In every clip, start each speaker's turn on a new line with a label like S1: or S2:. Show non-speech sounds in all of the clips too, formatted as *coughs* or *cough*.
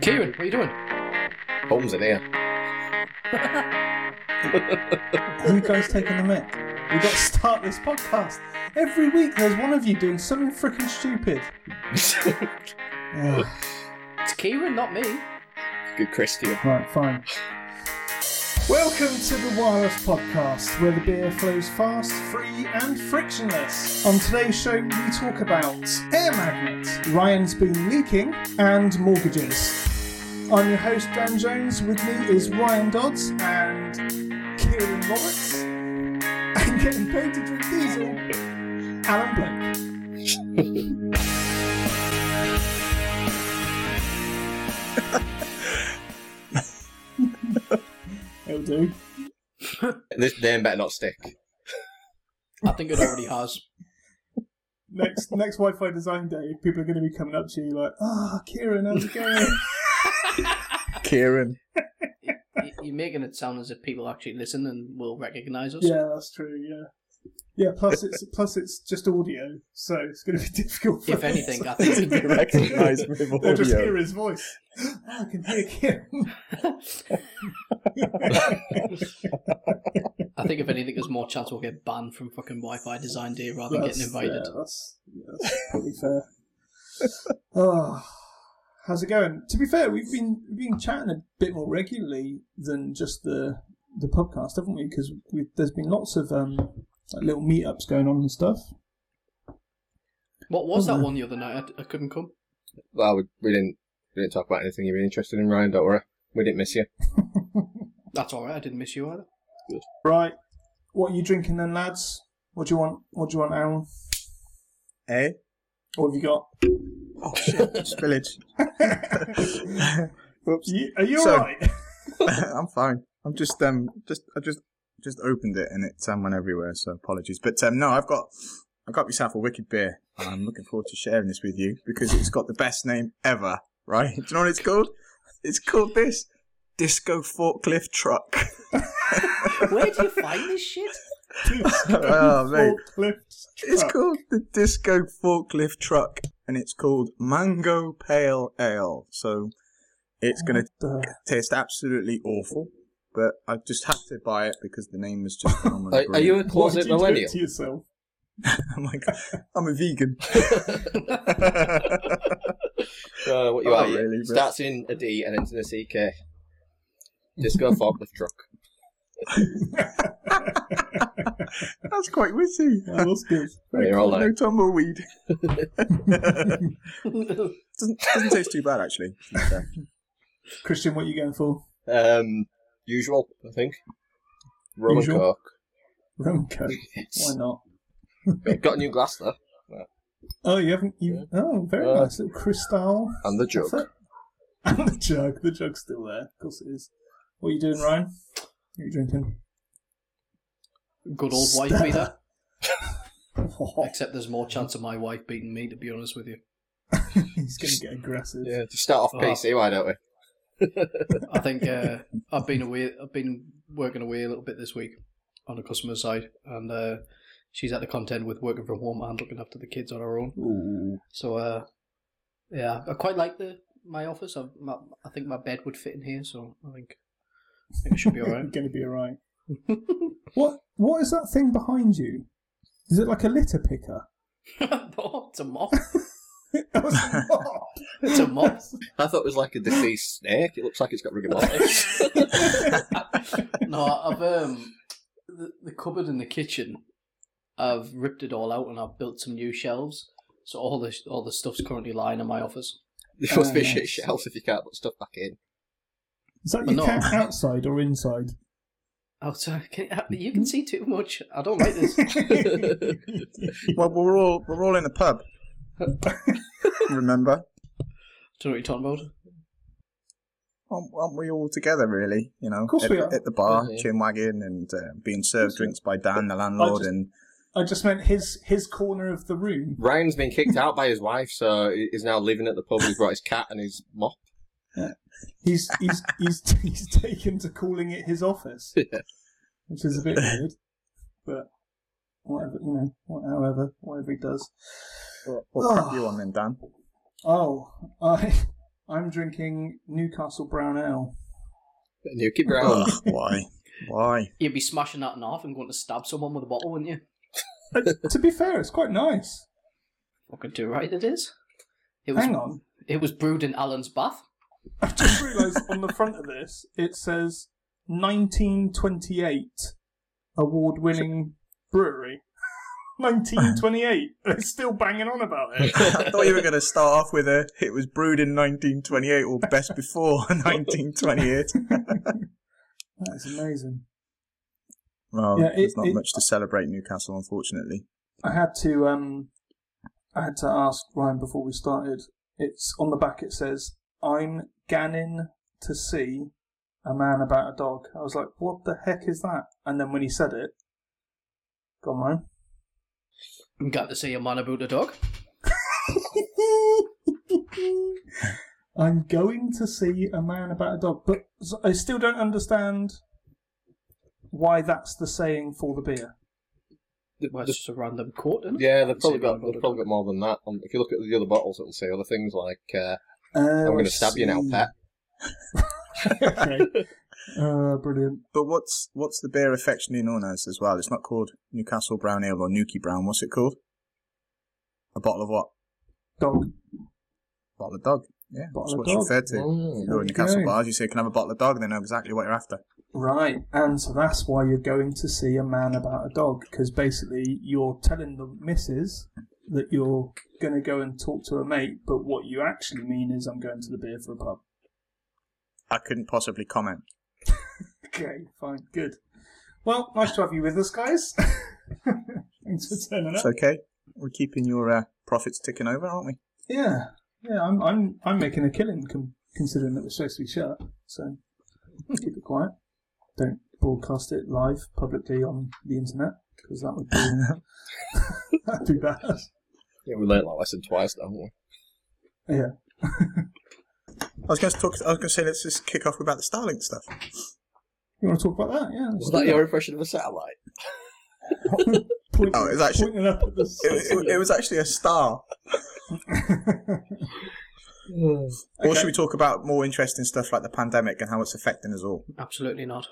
S1: Kieran, what are you doing?
S2: Home's in here.
S3: Are you guys taking the mic? We got to start this podcast. Every week there's one of you doing something freaking stupid. *laughs* Ugh.
S1: It's Kieran, not me.
S2: Good Christian.
S3: Right, fine. Welcome to the Wireless Podcast, where the beer flows fast, free, and frictionless. On today's show, we talk about AirMagnets, Ryan's been leaking, and mortgages. I'm your host, Dan Jones. With me is Ryan Dodds and Kieran Roberts. And getting paid to drink diesel, Alan Blake. *laughs* It'll do. *laughs*
S2: This name better not stick.
S1: I think it already has. *laughs*
S3: Next next Wi-Fi design day, people are going to be coming up to you like, "Ah, Kieran, how's it going?" *laughs*
S4: Kieran.
S1: You're making it sound as if people actually listen and will recognise us.
S3: yeah, that's true. Yeah, yeah. Plus, it's plus it's just audio, so it's going to be *laughs* difficult. For
S1: If anything, I think
S4: Be *laughs* recognised with
S3: they'll just
S4: audio.
S3: hear his voice. Oh, I can hear Kieran. *laughs*
S1: I think if anything, there's more chance we'll get banned from fucking Wi-Fi design day rather than getting invited.
S3: Yeah, that's, yeah, that's probably fair. oh, how's it going? To be fair, we've been we've been chatting a bit more regularly than just the the podcast, haven't we? Because there's been lots of um, like little meetups going on and stuff.
S1: What was that one the other night? I, I couldn't come.
S2: Well, we, we didn't we didn't talk about anything you'd be interested in, Ryan. Don't worry. We didn't miss you. *laughs*
S1: That's all right. I didn't miss you either. Good.
S3: Right, what are you drinking then, lads? What do you want? What do you want, Aaron?
S4: Eh?
S3: What have you got?
S4: Oh shit, *laughs* spillage. *laughs* Whoops.
S3: You, are you
S4: So-
S3: alright?
S4: I'm fine. I'm just um just I just just opened it and it um, went everywhere, so apologies. But um no, I've got I got myself a wicked beer and I'm looking forward to sharing this with you because it's got the best name ever, right? *laughs* Do you know what it's called? It's called this Disco Forklift Truck. *laughs*
S1: Where do you find this shit? *laughs*
S4: oh mate. It's called the Disco Forklift Truck and it's called Mango Pale Ale. So it's going to taste absolutely awful, but I just had to buy it because the name was just phenomenal.
S2: Are, are you a
S3: Why did
S2: closet
S3: you do it
S2: millennial?
S3: to yourself? *laughs*
S4: I'm like, I'm a vegan. *laughs* *laughs*
S2: Uh, what you
S4: Oh,
S2: are?
S4: really, but-
S2: Starts in a D and ends in a CK. Disco forklift truck.
S4: That's quite witty.
S3: Oh, that's good.
S2: Very all
S4: no tumbleweed. doesn't, doesn't taste too bad actually. to be fair.
S3: Christian, what are you going for?
S2: Um, usual, I think. Rum and
S3: Usual?
S2: coke.
S3: Rum and Coke. Why not? *laughs*
S2: Got a new glass though,
S3: Oh, you haven't. You oh, very
S2: Uh,
S3: nice little crystal.
S2: and the jug. *laughs*
S3: And the jug. The jug's still there. Of course it is. What are you doing, Ryan? What are you drinking?
S1: Good old wife beater. *laughs* Except there's more chance of my wife beating me, to be honest with you.
S3: he's going to get aggressive.
S2: Yeah, to start off
S1: Oh.
S2: PC, why don't we?
S1: I think uh, I've been away. I've been working away a little bit this week on the customer side, and uh, she's at the content with working from home and looking after the kids on her own.
S3: Ooh.
S1: So, uh, yeah, I quite like the my office. I, my, I think my bed would fit in here, so I think I think it should be all right. *laughs*
S3: going to be alright. *laughs* What? What is that thing behind you? Is it like a litter picker?
S1: no, it's a mop. *laughs*
S3: That was a mop.
S1: It's a mop. *laughs*
S2: I thought it was like a deceased snake. It looks like it's got rigor mortis. *laughs*
S1: no, I've um the, the cupboard in the kitchen. I've ripped it all out and I've built some new shelves. So all the all the stuff's currently lying in my office.
S2: There must be
S3: Oh,
S2: shit
S3: nice.
S2: shelves if you can't put stuff back in.
S3: Is that your
S1: No.
S3: cat outside or inside?
S1: Outside, can, you can see too much. I don't like this.
S4: well, we're all we're all in a pub. Remember?
S1: Do you know what you're talking about?
S4: Aren't, aren't we all together, really? You know,
S3: Of course
S4: at,
S3: we are.
S4: at the bar,
S2: Yeah.
S4: chin wagging, and uh, being served drinks by Dan, the landlord,
S3: just-
S4: and
S3: I just meant his his corner of the room.
S2: Ryan's been kicked out by his wife, so he's now living at the pub. He's brought his cat and his mop. *laughs*
S3: He's he's he's he's taken to calling it his office, *laughs*
S2: Yeah.
S3: which is a bit weird. But whatever, you know, wha- however, whatever he does.
S4: What, what crack
S3: Oh.
S4: you on then, Dan?
S3: Oh, I I'm drinking Newcastle Brown Ale.
S2: Nuki Brown.
S4: Ugh, why? Why?
S1: You'd be smashing that in half and going to stab someone with a bottle, wouldn't you? *laughs*
S3: To be fair, it's quite nice.
S1: Fucking too right it is. It was,
S3: Hang on,
S1: It was brewed in Alan's bath.
S3: I've just realised on the front of this it says 1928 award-winning brewery. 1928. They're still banging on about it. *laughs*
S4: I thought you were going to start off with a it was brewed in 1928 or best before *laughs* 1928. *laughs*
S3: That's amazing.
S4: Well,
S3: Yeah, it-
S4: there's not
S3: it-
S4: much to celebrate Newcastle, unfortunately.
S3: I had to um, I had to ask Ryan before we started. It's on the back. It says, "I'm ganning to see a man about a dog." I was like, "What the heck is that?" And then when he said it, go on, Ryan.
S1: I'm glad to see a man about a dog. *laughs*
S3: I'm going to see a man about a dog, but s- I still don't understand why that's the saying for the beer.
S1: Well, it's just a random quote, isn't it?
S2: Yeah, they've probably got they've probably got more than that. Um, if you look at the other bottles, it'll say other things like uh,
S3: Oh,
S2: "I'm going to stab you now,
S3: see.
S2: pet." *laughs*
S3: okay. *laughs* Uh, brilliant.
S4: But what's what's the beer affectionately known as as well? It's not called Newcastle Brown Ale or Nuki Brown. What's it called? A bottle of what?
S3: Dog.
S4: Bottle of dog. Yeah,
S3: Bottle
S4: that's what you referred to.
S2: Mm.
S4: You go in Newcastle
S3: Okay.
S4: bars, you say, "Can I have a bottle of dog?" They know exactly what you're after.
S3: Right, and so that's why you're going to see a man about a dog, because basically you're telling the missus that you're going to go and talk to a mate, but what you actually mean is I'm going to the beer for a pub.
S4: I couldn't possibly comment.
S3: Okay, fine, good. Well, nice to have you with us, guys. *laughs* Thanks for turning
S4: It's
S3: up.
S4: okay. We're keeping your uh, profits ticking over, aren't we?
S3: Yeah, yeah, I'm, I'm, I'm making a killing, com- considering that we're supposed to be shut. So keep it quiet. Don't broadcast it live publicly on the internet because that would be *laughs* that'd be bad.
S2: Yeah, we learnt that lesson twice, don't we?
S3: Yeah. *laughs*
S4: I was going to talk. I was going to say, let's just kick off about the Starlink stuff.
S3: You want to talk about that? Yeah. let's
S2: Was
S3: do
S2: that your impression of a satellite? *laughs*
S3: Pointing,
S4: Oh, it was *laughs* actually-
S3: pointing up at the
S4: It, it, it was actually a star. *laughs* Or should we talk about more interesting stuff like the pandemic and how it's affecting us all?
S1: Absolutely not.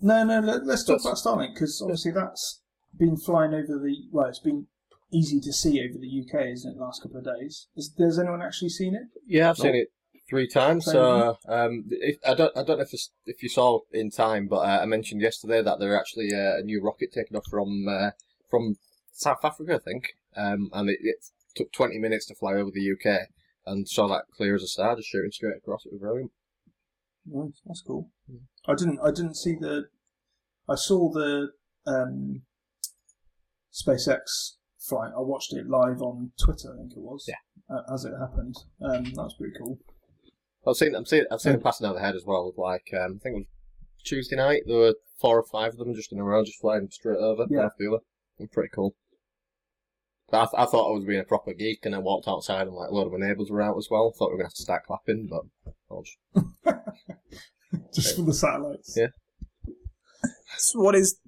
S3: No, no. Let, let's talk
S2: That's-
S3: about Starlink because obviously that's been flying over the. Well, it's been easy to see over the UK, isn't it? The last couple of days. Is, has anyone actually seen it?
S2: Yeah, I've seen it three times. So um, if, I don't I don't know if it's, if you saw in time, but uh, I mentioned yesterday that there actually uh, a new rocket taking off from uh, from South Africa, I think, um, and it, it took 20 minutes to fly over the UK and saw that clear as a star, just shooting straight across. It was brilliant.
S3: Nice, that's cool. I didn't. I didn't see the. I saw the um, SpaceX flight. I watched it live on Twitter. I think it was.
S2: Yeah.
S3: Uh, as it happened, um, that was pretty cool.
S2: I've seen I've seen I've seen them passing out the head as well. Like um, I think it was Tuesday night. There were four or five of them just in a row, just flying straight over
S3: Yeah.
S2: one after the other. It was pretty cool. I, th- I thought I was being a proper geek, and I walked outside, and like a lot of my neighbours were out as well. Thought we were gonna have to start clapping, but I'll *laughs* just
S3: Just for the satellites.
S2: Yeah.
S4: So what is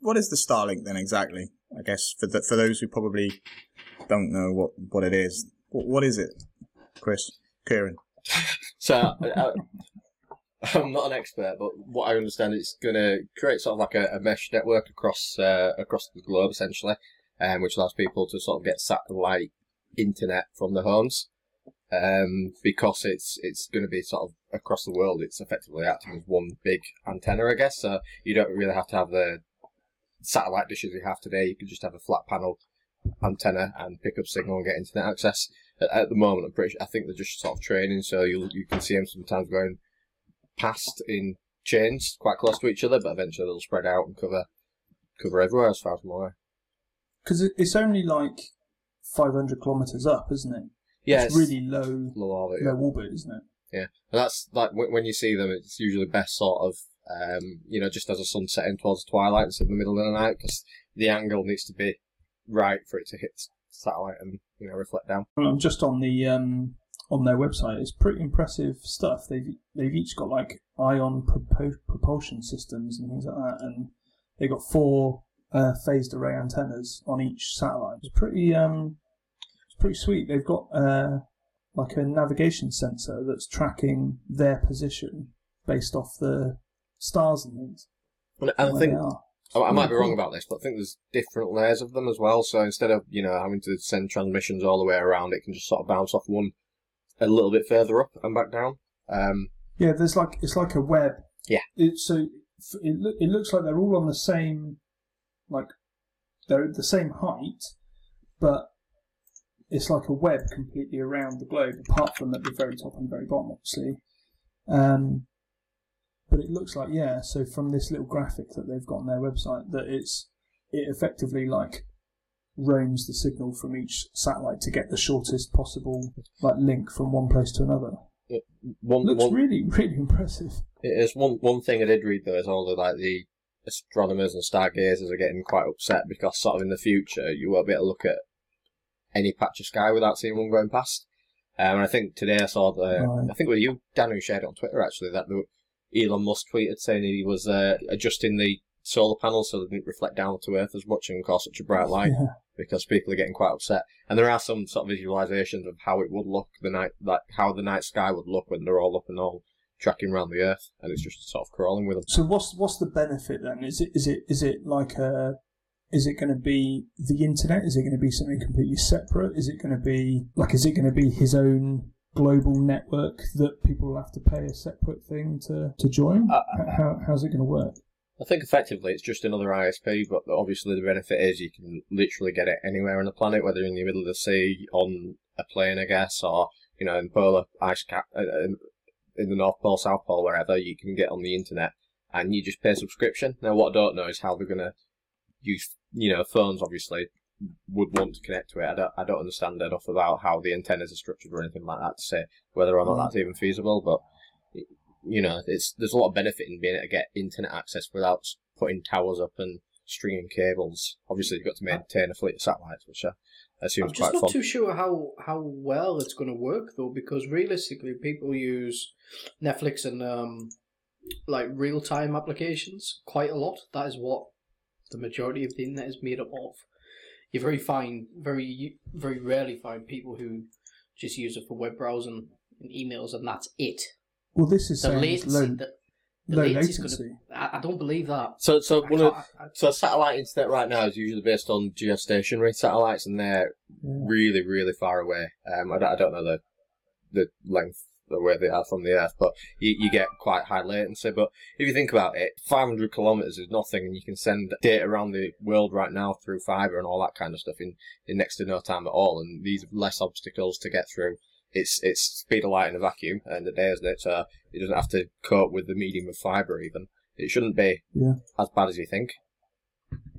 S4: what is the Starlink then exactly? I guess for the, for those who probably don't know what, what it is, what, what is it, Chris, Kieran?
S2: So I'm not an expert, but what I understand, it's going to create sort of like a, a mesh network across uh, across the globe, essentially, um, which allows people to sort of get satellite internet from their homes. Um, because it's it's going to be sort of across the world. It's effectively acting as one big antenna, I guess. So you don't really have to have the satellite dishes you have today. You could just have a flat panel antenna and pick up signal and get internet access at, at the moment, I'm pretty. Sure, I think they're just sort of training, so you you can see them sometimes going past in chains quite close to each other, but eventually they'll spread out and cover cover everywhere as far as I'm aware.
S3: Because it's only like 500 kilometers up, isn't it?
S2: Yeah,
S3: it's, really low,
S2: low orbit.
S3: low orbit, isn't it?
S2: And that's like when when you see them, it's usually best sort of um, you know just as the sun's setting towards twilight instead of the middle of the night because the angle needs to be right for it to hit satellite and you know reflect down.
S3: I'm just on the um, on their website. It's pretty impressive stuff. They've they've each got like ion propo- propulsion systems and things like that, and they've got four uh, phased array antennas on each satellite. It's pretty um it's pretty sweet. They've got uh, like a navigation sensor that's tracking their position based off the stars and things.
S2: And I
S3: where
S2: think
S3: they are.
S2: I, I might be wrong about this, but I think there's different layers of them as well. So instead of you know having to send transmissions all the way around, it can just sort of bounce off one a little bit further up and back down. Um,
S3: Yeah, there's like it's like a web.
S2: Yeah.
S3: It, so it loo- it looks like they're all on the same, like they're at the same height, but it's like a web completely around the globe, apart from at the very top and very bottom, obviously. Um, but it looks like yeah. So from this little graphic that they've got on their website, that it's it effectively like roams the signal from each satellite to get the shortest possible like link from one place to another.
S2: one,
S3: Looks
S2: one,
S3: really, really impressive.
S2: it is one one thing I did read though is all the like the astronomers and stargazers are getting quite upset because sort of in the future you won't be able to look at any patch of sky without seeing one going past. Um, and I think today I saw the
S3: Right.
S2: I think it was you Dan who shared it on Twitter actually that the, Elon Musk tweeted saying he was uh, adjusting the solar panels so they didn't reflect down to Earth as much and cause such a bright *laughs* light
S3: Yeah.
S2: because people are getting quite upset. And there are some sort of visualizations of how it would look the night, like how the night sky would look when they're all up and all tracking around the Earth, and it's just sort of crawling with them.
S3: So what's what's the benefit then? Is it is it is it like a is it going to be the internet? Is it going to be something completely separate? Is it going to be like is it going to be his own global network that people will have to pay a separate thing to to join?
S2: Uh,
S3: How how's it going to work?
S2: I think effectively it's just another ISP, but obviously the benefit is you can literally get it anywhere on the planet, whether in the middle of the sea, on a plane, I guess, or you know, in polar ice cap, uh, in in the North Pole, South Pole, wherever you can get on the internet, and you just pay a subscription. Now, what I don't know is how they're gonna use, you know, phones obviously would want to connect to it. I don't, I don't understand enough about how the antennas are structured or anything like that to say whether or not
S3: Mm.
S2: that's even feasible, but you know, it's there's a lot of benefit in being able to get internet access without putting towers up and stringing cables. Obviously, you've got to maintain a fleet of satellites, which I assume
S1: I'm
S2: is
S1: just not
S2: fun.
S1: too sure how, how well it's going to work though, because realistically, people use Netflix and um, like real time applications quite a lot. That is what the majority of the internet is made up of. You very find very very rarely find people who just use it for web browsing and emails, and that's it.
S3: Well, this is
S1: The
S3: saying it's
S1: latency,
S3: low,
S1: the, the
S3: low
S1: latency
S3: latency.
S1: going to. I, I don't believe that.
S2: So, so
S1: I
S2: one of,
S1: I-
S2: so satellite internet right now is usually based on geostationary satellites, and they're
S3: Yeah.
S2: really, really far away. Um, I don't, I don't know the the length of where they are from the Earth, but you, you get quite high latency. But if you think about it, 500 kilometers is nothing, and you can send data around the world right now through fiber and all that kind of stuff in, in next to no time at all. And these are less obstacles to get through. It's it's speed of light in a vacuum, and the day isn't it? Uh, so it doesn't have to cope with the medium of fiber even. It shouldn't be
S3: Yeah.
S2: as bad as you think.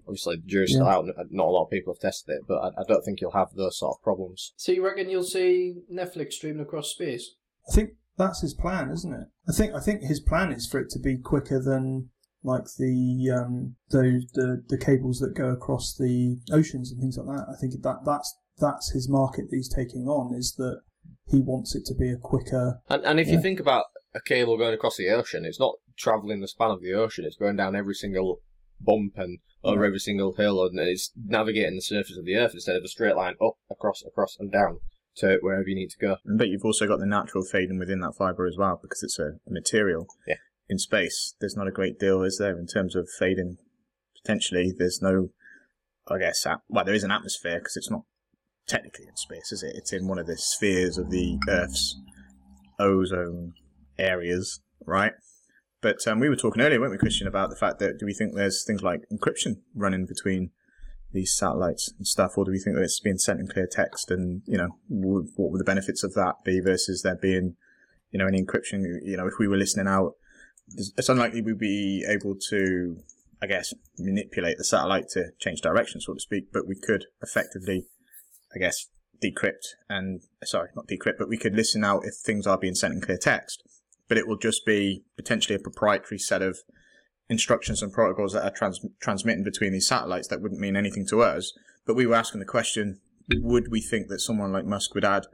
S2: Obviously, the jury's still
S3: Yeah.
S2: out. and Not a lot of people have tested it, but I, I don't think you'll have those sort of problems.
S1: So you reckon you'll see Netflix streaming across space?
S3: I think that's his plan, isn't it? I think I think his plan is for it to be quicker than like the um those the the cables that go across the oceans and things like that. I think that that's that's his market that he's taking on is that he wants it to be a quicker.
S2: And, and if you think about a cable going across the ocean, it's not travelling the span of the ocean, it's going down every single bump and over
S3: Yeah.
S2: every single hill, and it's navigating the surface of the earth instead of a straight line up, across, across, and down to wherever you need to go.
S4: But you've also got the natural fading within that fibre as well, because it's a, material.
S2: Yeah.
S4: In space, there's not a great deal, is there, in terms of fading? Potentially, there's no, I guess, at, well, there is an atmosphere, because it's not technically in space, is it? It's in one of the spheres of the Earth's ozone areas, right? But um, we were talking earlier, weren't we, Christian, about the fact that do we think there's things like encryption running between these satellites and stuff, or do we think that it's being sent in clear text? And you know, what would the benefits of that be versus there being, you know, any encryption? You know, if we were listening out, it's unlikely we'd be able to, I guess, manipulate the satellite to change direction, so to speak. But we could effectively, I guess, decrypt and sorry, not decrypt, but we could listen out if things are being sent in clear text. But it will just be potentially a proprietary set of instructions and protocols that are trans- transmitting between these satellites that wouldn't mean anything to us. But we were asking the question: Would we think that someone like Musk would add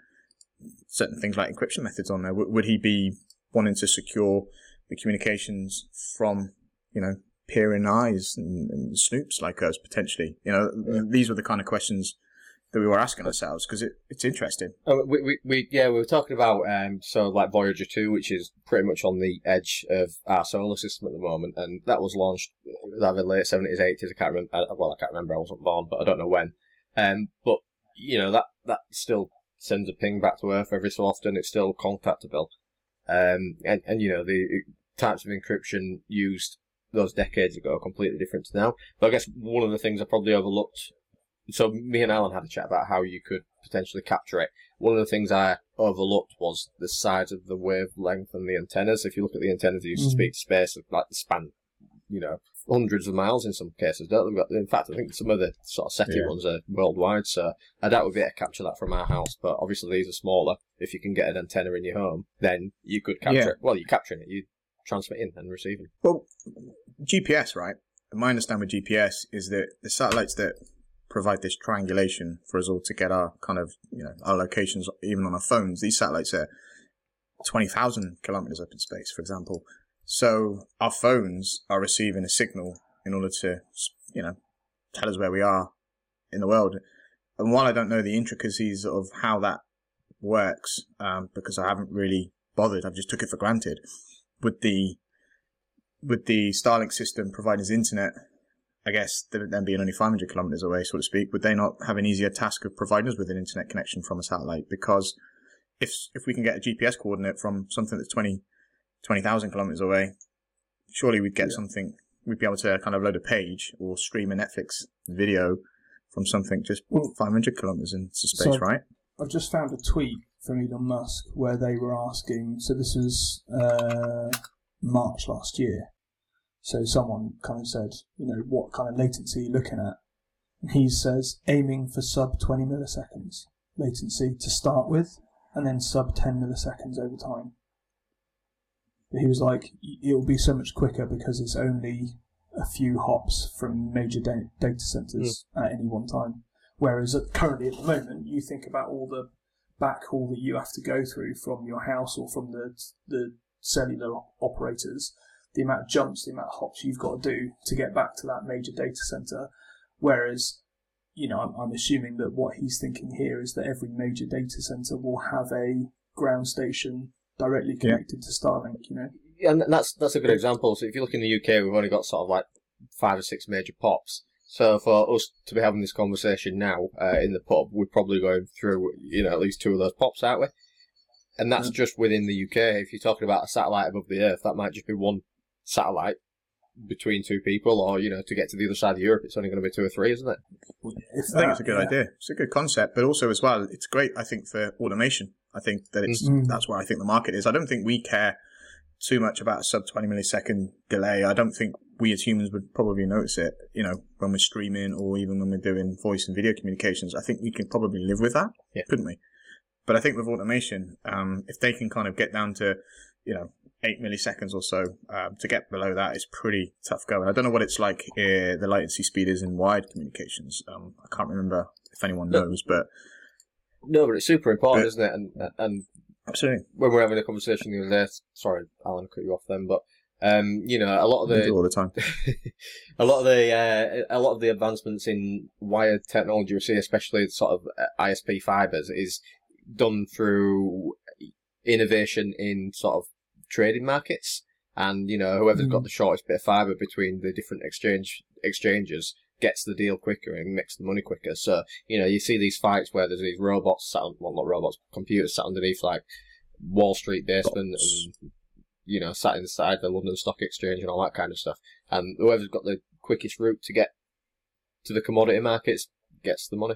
S4: certain things like encryption methods on there? Would, would he be wanting to secure the communications from, you know, peering eyes and, and snoops like us potentially? You know, these were the kind of questions that we were asking ourselves because it, it's interesting.
S2: Oh, we, we, we, yeah, we were talking about um, so like Voyager two, which is pretty much on the edge of our solar system at the moment, and that was launched either late seventies, eighties. I can't remember. Well, I can't remember. I wasn't born, but I don't know when. Um, but you know that that still sends a ping back to Earth every so often. It's still contactable, um, and and you know the types of encryption used those decades ago are completely different to now. But I guess one of the things I probably overlooked so me and Alan had a chat about how you could potentially capture it. One of the things I overlooked was the size of the wavelength and the antennas. If you look at the antennas used to
S3: Mm.
S2: speak to space, like the span, you know, hundreds of miles in some cases. Don't they? In fact, I think some of the sort of SETI
S4: Yeah.
S2: ones are worldwide. So I doubt we'd be able to capture that from our house. But obviously these are smaller. If you can get an antenna in your home, then you could capture
S4: Yeah.
S2: it. Well, you're capturing it. you're transmitting and receiving.
S4: Well, GPS, right? My understanding with GPS is that the satellites that provide this triangulation for us all to get our kind of, you know, our locations, even on our phones, these satellites are 20,000 kilometers up in space, for example. So our phones are receiving a signal in order to, you know, tell us where we are in the world. And while I don't know the intricacies of how that works, um, because I haven't really bothered, I've just took it for granted. With the with the Starlink system providing us internet, I guess them being only 500 kilometers away, so to speak, would they not have an easier task of providing us with an internet connection from a satellite? Because if if we can get a GPS coordinate from something that's 20 20,000 kilometers away, surely we'd get something. We'd be able to kind of load a page or stream a Netflix video from something just
S3: Well-
S4: 500 kilometers into space,
S3: So-
S4: right?
S3: I've just found a tweet from Elon Musk where they were asking. So this was uh, March last year. So someone kind of said, you know, what kind of latency are you looking at? And he says aiming for sub 20 milliseconds latency to start with, and then sub 10 milliseconds over time. But he was like, it'll be so much quicker because it's only a few hops from major da- data centers at any one time. Whereas at, currently at the moment, you think about all the backhaul that you have to go through from your house or from the the cellular operators, the amount of jumps, the amount of hops you've got to do to get back to that major data center. Whereas, you know, I'm, I'm assuming that what he's thinking here is that every major data center will have a ground station directly
S4: Yeah.
S3: connected to Starlink. You know,
S2: and that's that's a good example. So if you look in the UK, we've only got sort of like five or six major pops. So for us to be having this conversation now uh, in the pub, we're probably going through you know at least two of those pops, aren't we? And that's just within the UK. If you're talking about a satellite above the Earth, that might just be one satellite between two people, or you know to get to the other side of Europe, it's only going to be two or three, isn't it?
S3: if
S4: I think it's a good
S3: yeah.
S4: idea. It's a good concept, but also as well, it's great. I think for automation. I think that it's
S3: Mhm.
S4: that's where I think the market is. I don't think we care too much about a sub twenty millisecond delay. I don't think we as humans would probably notice it. You know, when we're streaming or even when we're doing voice and video communications, I think we can probably live with that,
S2: Yeah.
S4: couldn't we? But I think with automation, um, if they can kind of get down to, you know, eight milliseconds or so, um, to get below that is pretty tough going. I don't know what it's like uh, the latency speed is in wired communications. Um, I can't remember if anyone
S2: No.
S4: knows, but
S2: No, but it's super important,
S4: But-
S2: isn't it? And and
S4: absolutely,
S2: when we're having a conversation the other day, sorry, Alan, cut you off then, but um, you know, a lot of the
S4: do all the time. *laughs*
S2: a lot of the uh, a lot of the advancements in wired technology we see, especially sort of uh, ISP fibers, is done through innovation in sort of trading markets. And you know, whoever's got
S3: Mm.
S2: the shortest bit of fiber between the different exchange exchanges gets the deal quicker and makes the money quicker. So you know, you see these fights where there's these robots sat, on, well, not robots, computers sat underneath like Wall Street basement
S4: Bots.
S2: and you know, sat inside the London Stock Exchange and all that kind of stuff. And whoever's got the quickest route to get to the commodity markets gets the money.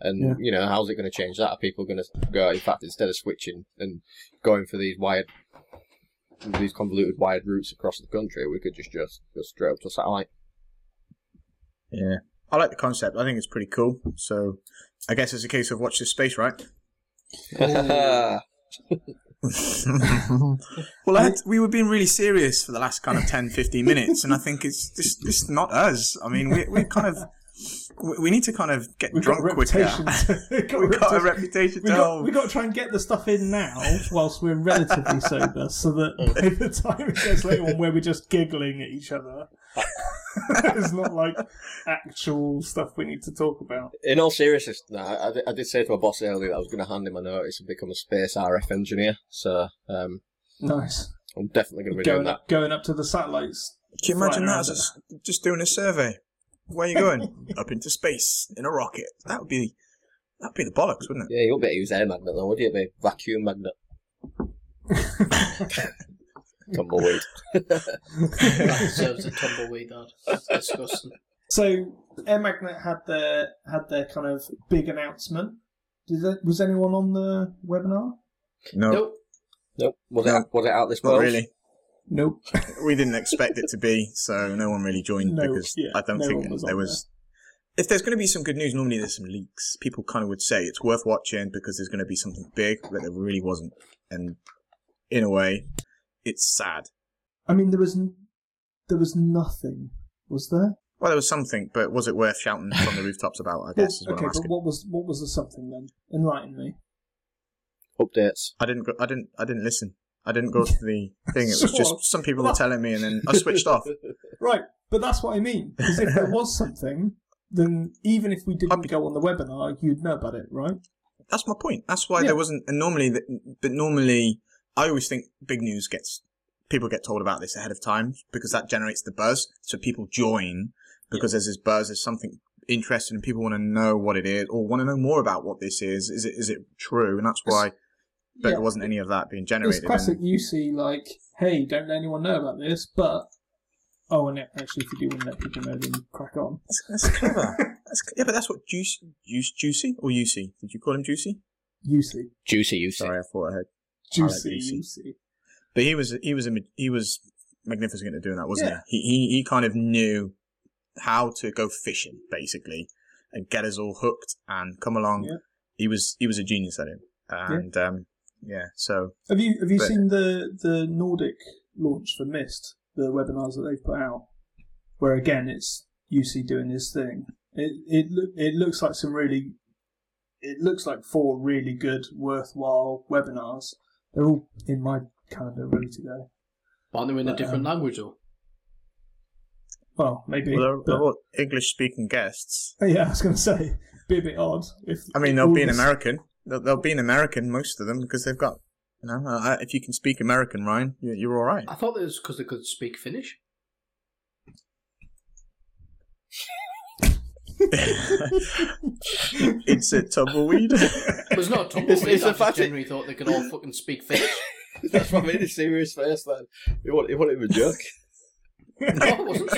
S2: And
S3: Yeah.
S2: you know, how's it going to change that? Are people going to go? In fact, instead of switching and going for these wired, these convoluted wired routes across the country, we could just just go straight up to satellite.
S4: Yeah, I like the concept. I think it's pretty cool. So, I guess it's a case of watch this space, right? *laughs* well, I had, we were being really serious for the last kind of 10, 15 minutes, and I think it's just it's not us. I mean, we we kind of we, we need to kind of get
S3: We've got
S4: drunk quicker.
S3: reputation. *laughs* to- we've got a
S4: We've got a
S3: reputation-
S4: reputation
S3: We
S4: to
S3: got,
S4: hold.
S3: we got to try and get the stuff in now whilst we're *laughs* relatively sober, so that *laughs* by the time it gets later on, where we're just giggling at each other, it's not like actual stuff we need to talk about.
S2: In all seriousness, no, I, I did- say to my boss earlier that I was going to hand him a notice and become a space RF engineer. So um,
S3: Nice.
S2: I'm definitely going to be doing
S3: Going
S2: that.
S3: up, going up to the satellites.
S4: Can you imagine that as a s just doing a survey? Where are you going? Up into space in a rocket. That would be that'd be the bollocks, wouldn't it?
S2: Yeah, you won't be able to use AirMagnet though, would you? It'd be vacuum magnet. *laughs* Tumbleweed.
S1: That *laughs* deserves a tumbleweed. That That's disgusting.
S3: So AirMagnet had their had their kind of big announcement. Did that, was anyone on the webinar?
S4: No,
S1: Nope.
S2: Nope. Was
S4: No.
S2: it was it out this
S4: not really.
S3: Nope. *laughs*
S4: We didn't expect it to be, so no one really joined
S3: No,
S4: because
S3: yeah,
S4: I don't
S3: no
S4: think
S3: was
S4: there
S3: on
S4: was. If there's going to be some good news, normally there's some leaks. People kind of would say it's worth watching because there's going to be something big, but there really wasn't. And in a way, it's sad.
S3: I mean, there was n- there was nothing, was there?
S4: Well, there was something, but was it worth shouting from the rooftops about? I guess is
S3: Well,
S4: what
S3: okay,
S4: I'm
S3: but what was what was the something then? Enlighten me.
S2: Updates.
S4: I didn't. I didn't. I didn't listen. I didn't go to the thing. It was just *laughs* some people were telling me, and then I switched off. *laughs*
S3: Right, but that's what I mean. Because if there was something, then even if we didn't
S4: be-
S3: go on the webinar, you'd know about it, right?
S4: That's my point. That's why
S3: Yeah.
S4: there wasn't. And normally, but normally, I always think big news gets people get told about this ahead of time because that generates the buzz. So people join because there's this buzz. There's something interesting, and people want to know what it is or want to know more about what this is. Is it is it true? And that's why. But
S3: Yeah.
S4: there wasn't any of that being generated.
S3: It's
S4: generated.
S3: classic
S4: and-
S3: Jussi, like, hey, don't let anyone know about this, but oh, and actually, if you do want to let people know, then crack on.
S4: That's, that's clever. that's, yeah, but that's what juice, juice, juicy or Jussi? Did you call him juicy?
S3: Jussi,
S2: Juicy, you see.
S4: Sorry, I thought I heard.
S3: juicy,
S4: Jussi.
S3: Jussi.
S4: But he was he was a, he was magnificent at doing that, wasn't
S3: Yeah.
S4: he? he? He he kind of knew how to go fishing basically and get us all hooked and come along.
S3: Yeah.
S4: He was he was a genius at it, and um, yeah. So
S3: Have you have you
S4: But-
S3: seen the the Nordic launch for Mist, the webinars that they've put out, where again it's Jussi doing his thing. It it loo- it looks like some really, it looks like four really good, worthwhile webinars. They're all in my calendar, ready to go.
S1: Aren't they in a different
S3: um,
S1: language or?
S3: Well, maybe.
S4: well, they're,
S3: but-
S4: they're all English speaking guests. *laughs*
S3: yeah, I was going to say, be a bit odd if.
S4: I mean, they'll
S3: all
S4: be an
S3: this-
S4: American. They'll, they'll be an American, most of them, because they've got. You know, uh, if you can speak American, Ryan, you're, you're all right.
S1: I thought it was because they could speak Finnish. *laughs*
S4: it's a tumbleweed.
S1: It was not a *laughs* tumbleweed.
S2: It's- it's
S1: I
S2: the
S1: just
S2: fact that-
S1: generally thought they could all fucking speak Finnish. *laughs*
S2: That's what I made a serious face then. You want, you want him a joke?
S1: no, it wasn't.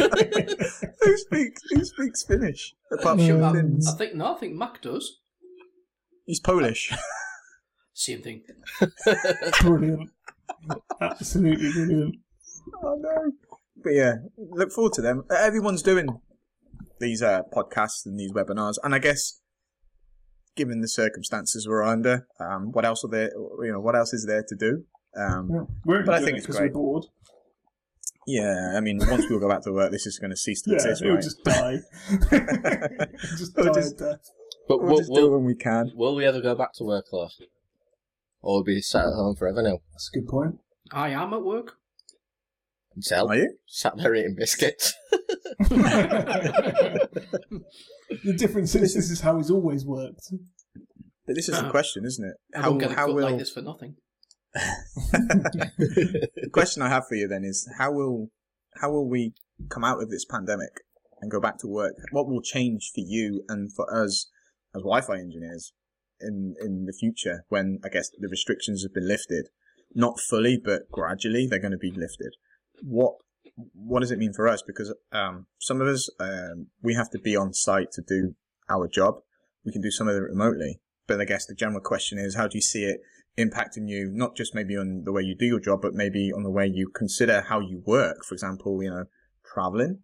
S4: who speaks? Who speaks Finnish? Apart
S3: Um,
S4: from
S1: I, I think no. I think Mac does.
S4: He's Polish. *laughs*
S1: Same thing.
S3: Brilliant. *laughs* Absolutely brilliant.
S4: Oh no! But yeah, look forward to them. Everyone's doing these uh, podcasts and these webinars, and I guess, given the circumstances we're under, um, what else are there? You know, what else is there to do? Um,
S3: Yeah. We're
S4: But I think
S3: it
S4: it's
S3: because we're bored.
S4: yeah, I mean, once we all go back to work, this is going to cease to
S3: Yeah,
S4: exist,
S3: it'll
S4: right?
S3: just die. *laughs* just die
S4: just-
S3: death.
S2: But
S4: We'll
S2: will,
S4: just do it when we can.
S2: will we ever go back to work, though? Or will be sat at home forever now?
S3: That's a good point.
S1: I am at work.
S2: Tell.
S4: Are you?
S2: Sat there eating biscuits. *laughs* *laughs*
S3: The difference is this is how he's always worked.
S4: But this is the
S1: Uh,
S4: question, isn't it?
S1: I
S4: How
S1: don't get a
S4: how
S1: cut
S4: will
S1: like this for nothing.
S4: the question I have for you then is how will how will we come out of this pandemic and go back to work? What will change for you and for us as Wi-Fi engineers in in the future when I guess the restrictions have been lifted, not fully but gradually they're going to be lifted. What what does it mean for us? Because um, some of us um, we have to be on site to do our job. We can do some of it remotely, but I guess the general question is how do you see it impacting you not just maybe on the way you do your job, but maybe on the way you consider how you work. For example, you know, traveling.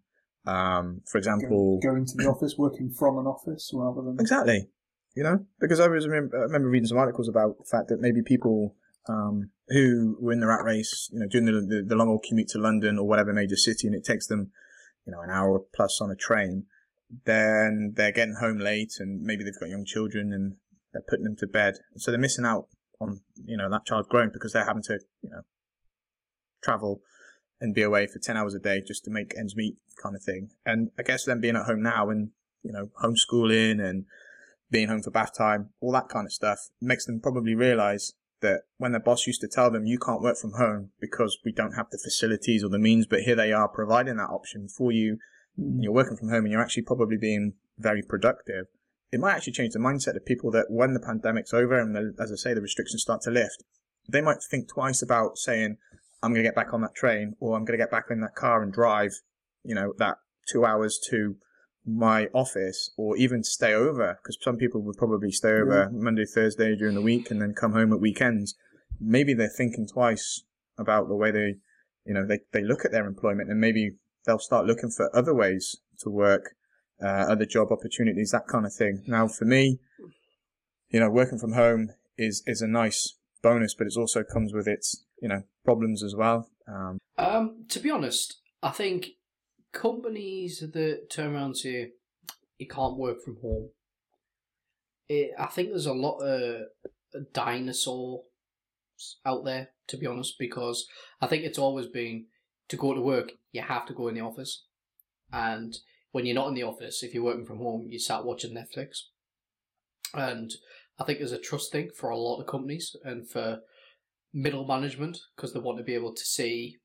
S4: Um, for example,
S3: Going to the office, working from an office rather than.
S4: exactly. You know, because I was remember, I remember reading some articles about the fact that maybe people um, who were in the rat race, you know, doing the, the the long old commute to London or whatever major city, and it takes them, you know, an hour plus on a train. Then they're getting home late, and maybe they've got young children, and they're putting them to bed, so they're missing out on you know that child growing because they're having to you know travel and be away for 10 hours a day just to make ends meet kind of thing. And I guess them being at home now and, you know, homeschooling and being home for bath time, all that kind of stuff makes them probably realize that when their boss used to tell them you can't work from home because we don't have the facilities or the means, but here they are providing that option for you.
S3: Mm.
S4: You're working from home and you're actually probably being very productive. It might actually change the mindset of people that when the pandemic's over and the, as I say, the restrictions start to lift, they might think twice about saying, I'm going to get back on that train or I'm going to get back in that car and drive, you know, that two hours to my office or even stay over because some people would probably stay over Monday, Thursday during the week and then come home at weekends. Maybe they're thinking twice about the way they, you know, they, they look at their employment and maybe they'll start looking for other ways to work, uh, other job opportunities, that kind of thing. Now, for me, you know, working from home is, is a nice bonus, but it also comes with its, you know, problems as well. Um,
S1: Um, to be honest, I think companies that turn around to you can't work from home. It, I think there's a lot of dinosaurs out there, to be honest, because I think it's always been to go to work, you have to go in the office. And when you're not in the office, if you're working from home, you start watching Netflix. And I think there's a trust thing for a lot of companies and for middle management because they want to be able to see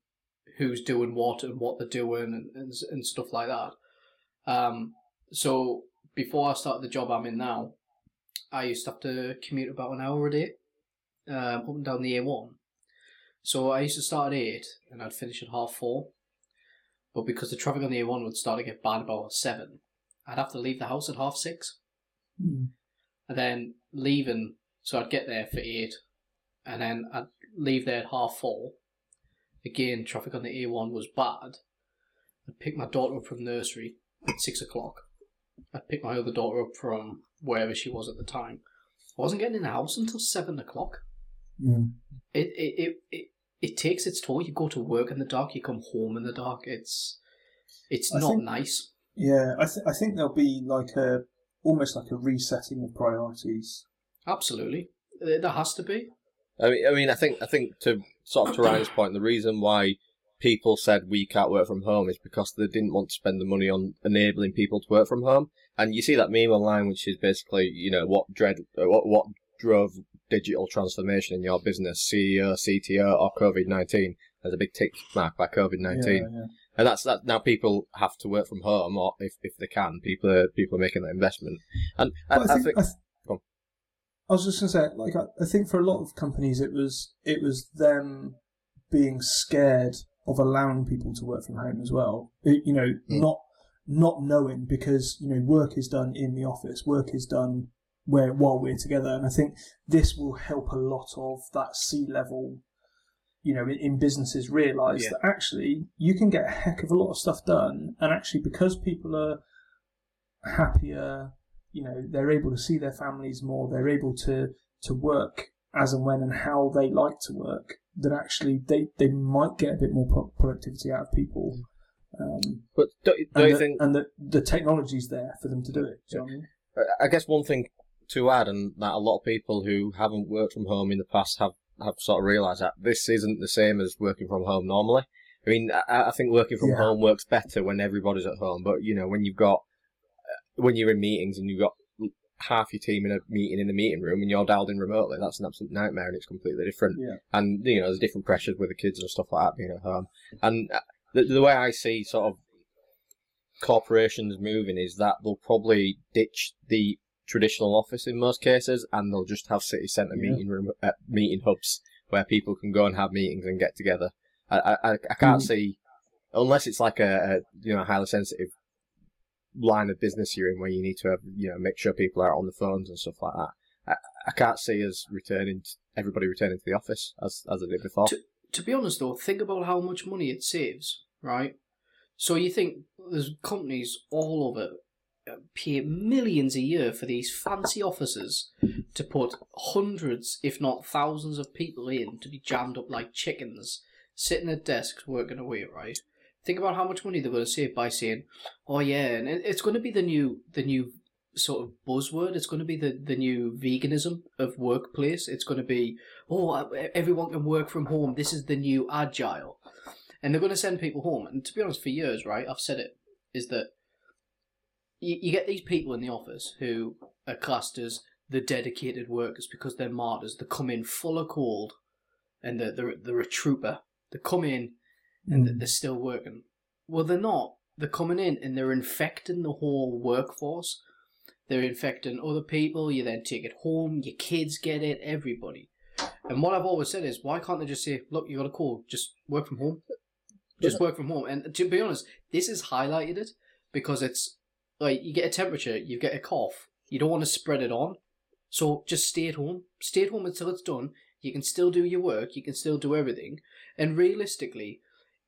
S1: who's doing what and what they're doing and, and, and stuff like that. Um, so before I started the job I'm in now, I used to have to commute about an hour a day um, up and down the A1. So I used to start at 8 and I'd finish at half 4. But because the traffic on the A1 would start to get bad about 7, I'd have to leave the house at half 6
S3: Mm.
S1: and then leaving, so I'd get there for eight, and then I'd leave there at half four. Again, traffic on the A1 was bad. I'd pick my daughter up from nursery at six o'clock. I'd pick my other daughter up from wherever she was at the time. I wasn't getting in the house until seven o'clock.
S3: Mm.
S1: It it, it, it, it takes its toll. You go to work in the dark, you come home in the dark. It's it's
S3: I
S1: not
S3: think-
S1: nice.
S3: Yeah, I, th- I think there'll be like a almost like a resetting of priorities.
S1: Absolutely, there there has to be.
S2: I mean, I mean, I think, I think to sort of to Ryan's point, the reason why people said we can't work from home is because they didn't want to spend the money on enabling people to work from home. And you see that meme online, which is basically, you know, what dread, uh, what what drove digital transformation in your business, CEO, CTO, or COVID nineteen. There's a big tick mark by COVID nineteen.
S3: Yeah, yeah.
S2: And that's that. Now people have to work from home, or if, if they can, people are people are making that investment. And I,
S3: But
S2: I, think,
S3: I, th-
S2: Go on.
S3: I was just going to say, like, I, I think for a lot of companies, it was it was them being scared of allowing people to work from home as well. You know,
S2: Mm.
S3: not not knowing because you know work is done in the office, work is done where while we're together, and I think this will help a lot of that C level. You know, in, in businesses, realise
S1: Yeah.
S3: that actually you can get a heck of a lot of stuff done, and actually because people are happier, you know they're able to see their families more they're able to to work as and when and how they like to work that actually they they might get a bit more pro- productivity out of people um,
S2: but don't, don't you
S3: the,
S2: think
S3: and the the technology's there for them to do it do you know what I mean?
S2: I guess one thing to add, and that a lot of people who haven't worked from home in the past have, have sort of realised that this isn't the same as working from home normally. I mean, I, I think working from
S3: Yeah.
S2: home works better when everybody's at home, but you know, when you've got, when you're in meetings and you've got half your team in a meeting in the meeting room and you're dialed in remotely, that's an absolute nightmare and it's completely different.
S3: Yeah.
S2: And, you know, there's different pressures with the kids and stuff like that being at home. And uh, the, the way I see sort of corporations moving is that they'll probably ditch the traditional office in most cases, and they'll just have city centre
S3: Yeah.
S2: meeting room, uh, meeting hubs where people can go and have meetings and get together. I I, I- I can't
S3: Mm.
S2: see unless it's like a, a you know highly sensitive line of business you're in where you need to have you know make sure people are on the phones and stuff like that. I, I can't see us returning t everybody returning to the office as as they did before.
S1: To- to be honest though, think about how much money it saves, right? So you think there's companies all over uh, pay millions a year for these fancy offices to put hundreds, if not thousands, of people in to be jammed up like chickens, sitting at desks working away, right? Think about how much money they're going to save by saying, "Oh yeah," and it's going to be the new the new sort of buzzword. It's going to be the the new veganism of workplace. It's going to be oh, everyone can work from home. This is the new agile. and they're going to send people home. And to be honest, for years, right, I've said it is that you, you get these people in the office who are classed as the dedicated workers because they're martyrs. They come in full of cold, and they're they're, they're a trooper. They come in and
S3: Mm.
S1: they're still working. Well, they're not. They're coming in and they're infecting the whole workforce. They're infecting other people. You then take it home. Your kids get it. Everybody. And what I've always said is, why can't they just say, "Look, you got a call. Just work from home. Just work from home." And to be honest, this has highlighted it because it's like you get a temperature, you get a cough. You don't want to spread it on, so just stay at home. Stay at home until it's done. You can still do your work. You can still do everything. And realistically,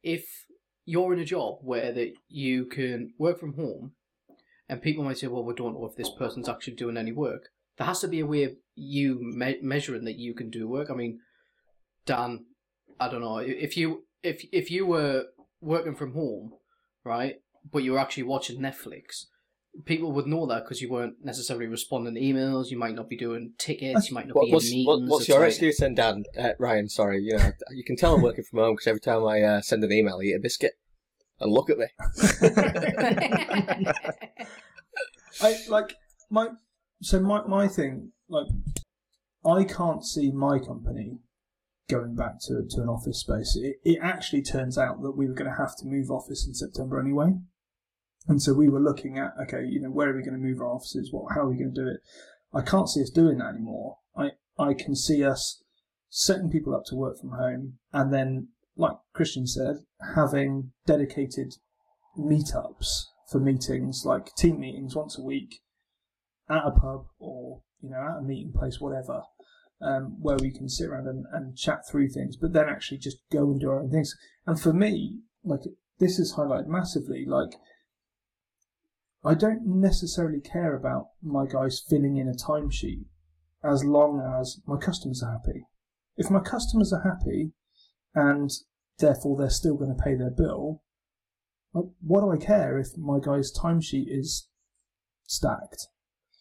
S1: if you're in a job where that you can work from home, and people might say, "Well, we don't know if this person's actually doing any work." There has to be a way of you me- measuring that you can do work. I mean, Dan, I don't know if you if if you were working from home, right, but you were actually watching Netflix. People would know that because you weren't necessarily responding to emails. You might not be doing tickets. You might not
S2: What,
S1: be
S2: what's
S1: in
S2: what,
S1: meetings.
S2: what's your
S1: like-
S2: excuse then, Dan? Uh, Ryan, sorry. You know, you can tell I'm working from home because every time I uh, send an email, I eat a biscuit. And look at me.
S3: I like my so my my thing like I can't see my company going back to to an office space. It, it actually turns out that we were going to have to move office in September anyway, and so we were looking at okay, you know, where are we going to move our offices? What how are we going to do it? I can't see us doing that anymore. I I can see us setting people up to work from home, and then like Christian said, having dedicated meetups for meetings, like team meetings once a week at a pub or, you know, at a meeting place, whatever, um, where we can sit around and, and chat through things, but then actually just go and do our own things. And for me, like, this is highlighted massively. Like, I don't necessarily care about my guys filling in a timesheet as long as my customers are happy. If my customers are happy and therefore they're still going to pay their bill, what do I care if my guy's timesheet is stacked?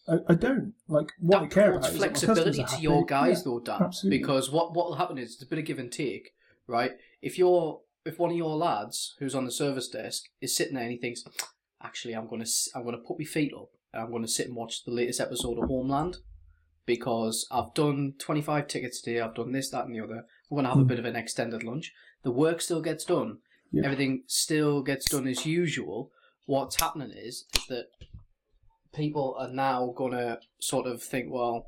S3: I, I don't like what I
S1: that
S3: care
S1: promotes
S3: about. is that my
S1: flexibility to your guys
S3: Yeah,
S1: though, Dan.
S3: absolutely.
S1: Because what what will happen is it's a bit of give and take, right? If you're if one of your lads who's on the service desk is sitting there and he thinks, actually, I'm gonna I'm gonna put my feet up and I'm gonna sit and watch the latest episode of Homeland because I've done 25 tickets today. I've done this, that, and the other. We're gonna have a
S3: Hmm.
S1: bit of an extended lunch. The work still gets done.
S3: Yeah.
S1: Everything still gets done as usual. What's happening is, is that people are now gonna sort of think, well,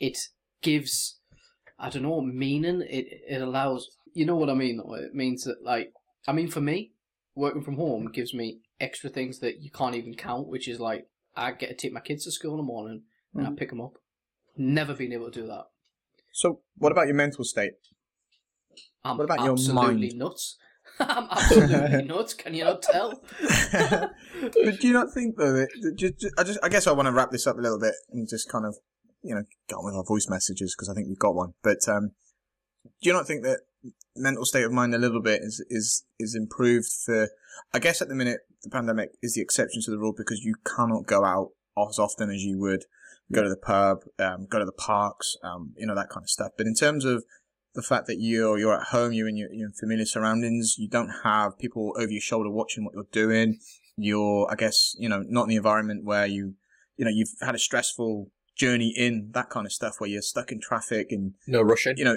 S1: it gives, I don't know, meaning. It it allows, you know what I mean? It means that, like, I mean, for me, working from home gives me extra things that you can't even count, which is like I get to take my kids to school in the morning and I
S3: Mm.
S1: pick them up. Never been able to do that.
S4: So, what about your mental state?
S1: I'm
S4: What about your
S1: absolutely
S4: mind?
S1: nuts. *laughs* I'm absolutely *laughs* nuts. Can you not tell? *laughs*
S4: but do you not think though that, that ju- ju- I just I guess I want to wrap this up a little bit and just kind of you know get on with our voice messages because I think we've got one. But um, do you not think that mental state of mind a little bit is is is improved for? I guess at the minute the pandemic is the exception to the rule because you cannot go out as often as you would go to the pub, um, go to the parks, um, you know that kind of stuff. But in terms of the fact that you're you're at home, you're in your, your familiar surroundings, you don't have people over your shoulder watching what you're doing. You're, I guess, you know, not in the environment where you, you know, you've had a stressful journey in that kind of stuff where you're stuck in traffic and
S2: No rushing.
S4: you know,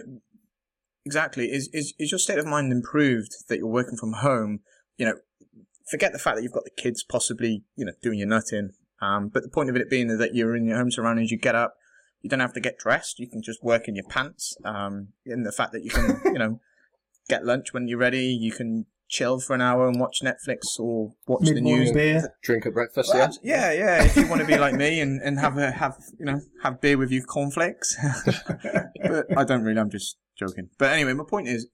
S4: exactly. Is is is your state of mind improved that you're working from home? You know, forget the fact that you've got the kids possibly, you know, doing your nutting. Um, but the point of it being is that you're in your home surroundings, you get up, you don't have to get dressed, you can just work in your pants. Um, and the fact that you can, *laughs* you know, get lunch when you're ready, you can chill for an hour and watch Netflix or watch the
S3: Mid-morning
S4: news.
S3: beer.
S2: Drink at breakfast,
S4: Well,
S2: yeah.
S4: Uh, yeah, yeah. If you want to be like me and, and have a have you know have beer with you cornflakes, *laughs* but I don't really. I'm just joking. But anyway, my point is,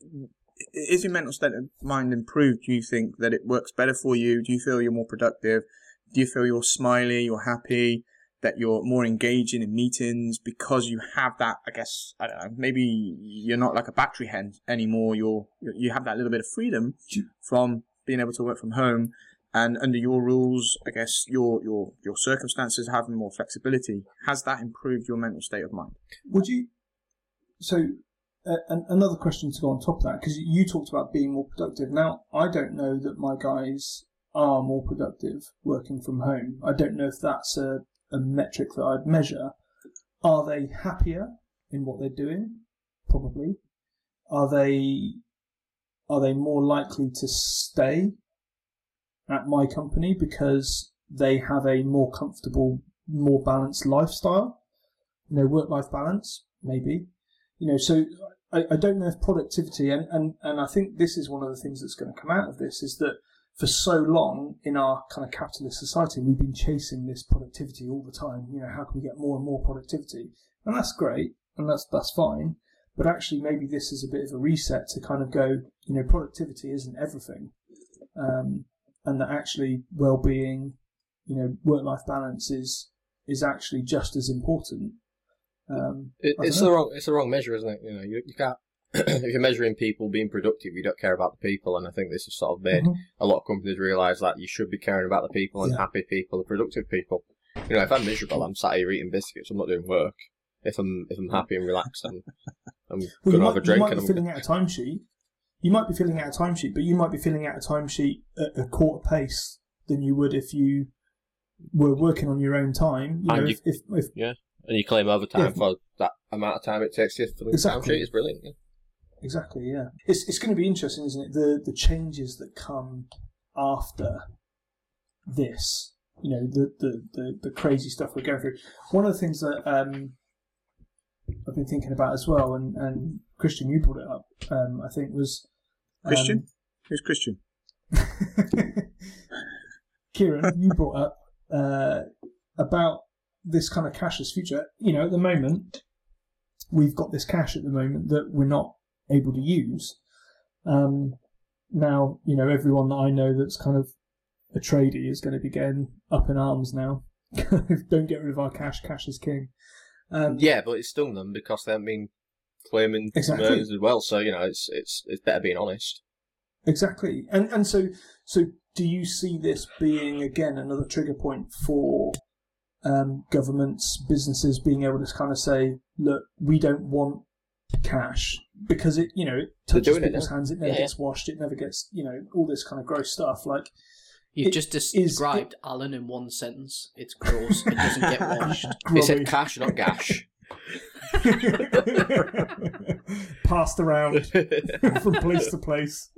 S4: is your mental state of mind improved? Do you think that it works better for you? Do you feel you're more productive? Do you feel you're smiley? You're happy? That you're more engaging in meetings because you have that. I guess I don't know. Maybe you're not like a battery hen anymore. You're you have that little bit of freedom from being able to work from home and under your rules, I guess your your your circumstances having more flexibility, has that improved your mental state of mind?
S3: Would you? So, uh, an- another question to go on top of that because you talked about being more productive. Now, I don't know that my guys are more productive working from home. I don't know if that's a, a metric that I'd measure. Are they happier in what they're doing? Probably. Are they are they more likely to stay at my company because they have a more comfortable, more balanced lifestyle? You know, work life balance, maybe. You know, so I, I don't know if productivity and, and, and I think this is one of the things that's going to come out of this is that for so long in our kind of capitalist society, we've been chasing this productivity all the time. You know, how can we get more and more productivity? And that's great, and that's that's fine. But actually, maybe this is a bit of a reset to kind of go, you know, productivity isn't everything, um, and that actually well-being, you know, work-life balance is is actually just as important. Um,
S2: It, it's
S3: know.
S2: the wrong it's the wrong measure, isn't it? You know, you, you can't if you're measuring people being productive, you don't care about the people, and I think this has sort of made
S3: Mhm.
S2: a lot of companies realise that you should be caring about the people and
S3: Yeah.
S2: happy people, the productive people. You know, if I'm miserable, I'm sat here eating biscuits. I'm not doing work. If I'm if I'm happy and relaxed, I'm I'm
S3: Well,
S2: gonna
S3: you
S2: have a drink
S3: you might be
S2: I'm
S3: filling out a timesheet. You might be filling out a timesheet, but you might be filling out a timesheet at a quarter pace than you would if you were working on your own time. You know,
S2: And
S3: if, if, if
S2: and you claim overtime
S3: Yeah.
S2: for that amount of time it takes you for the
S3: Exactly.
S2: time sheet. It's brilliant. Yeah.
S3: Exactly, yeah, it's it's going to be interesting, isn't it? The the changes that come after this, you know, the the the, the crazy stuff we're going through. One of the things that um, I've been thinking about as well, and and Christian, you brought it up. Um, I think was um,
S4: Christian? Who's Christian? *laughs*
S3: Kieran, you brought up uh, about this kind of cashless future. You know, at the moment, we've got this cash at the moment that we're not able to use. Um, now, you know, everyone that I know that's kind of a tradie is going to be getting up in arms now. *laughs* Don't get rid of our cash. Cash is king. Um,
S2: Yeah, but it's stung them because they haven't been claiming
S3: Exactly.
S2: earnings as well. So you know, it's it's it's better being honest.
S3: Exactly, and and so so do you see this being again another trigger point for um, governments, businesses being able to kind of say, look, we don't want cash because it you know it touches
S2: doing it
S3: people's
S2: now.
S3: hands, it never
S2: Yeah,
S3: gets washed, it never gets you know all this kind of gross stuff. Like
S1: You've
S3: It
S1: just
S3: is-
S1: described Alan in one sentence. It's gross. It doesn't get *laughs* washed.
S2: They said cash, not gash. *laughs*
S3: passed around *laughs* from place to place.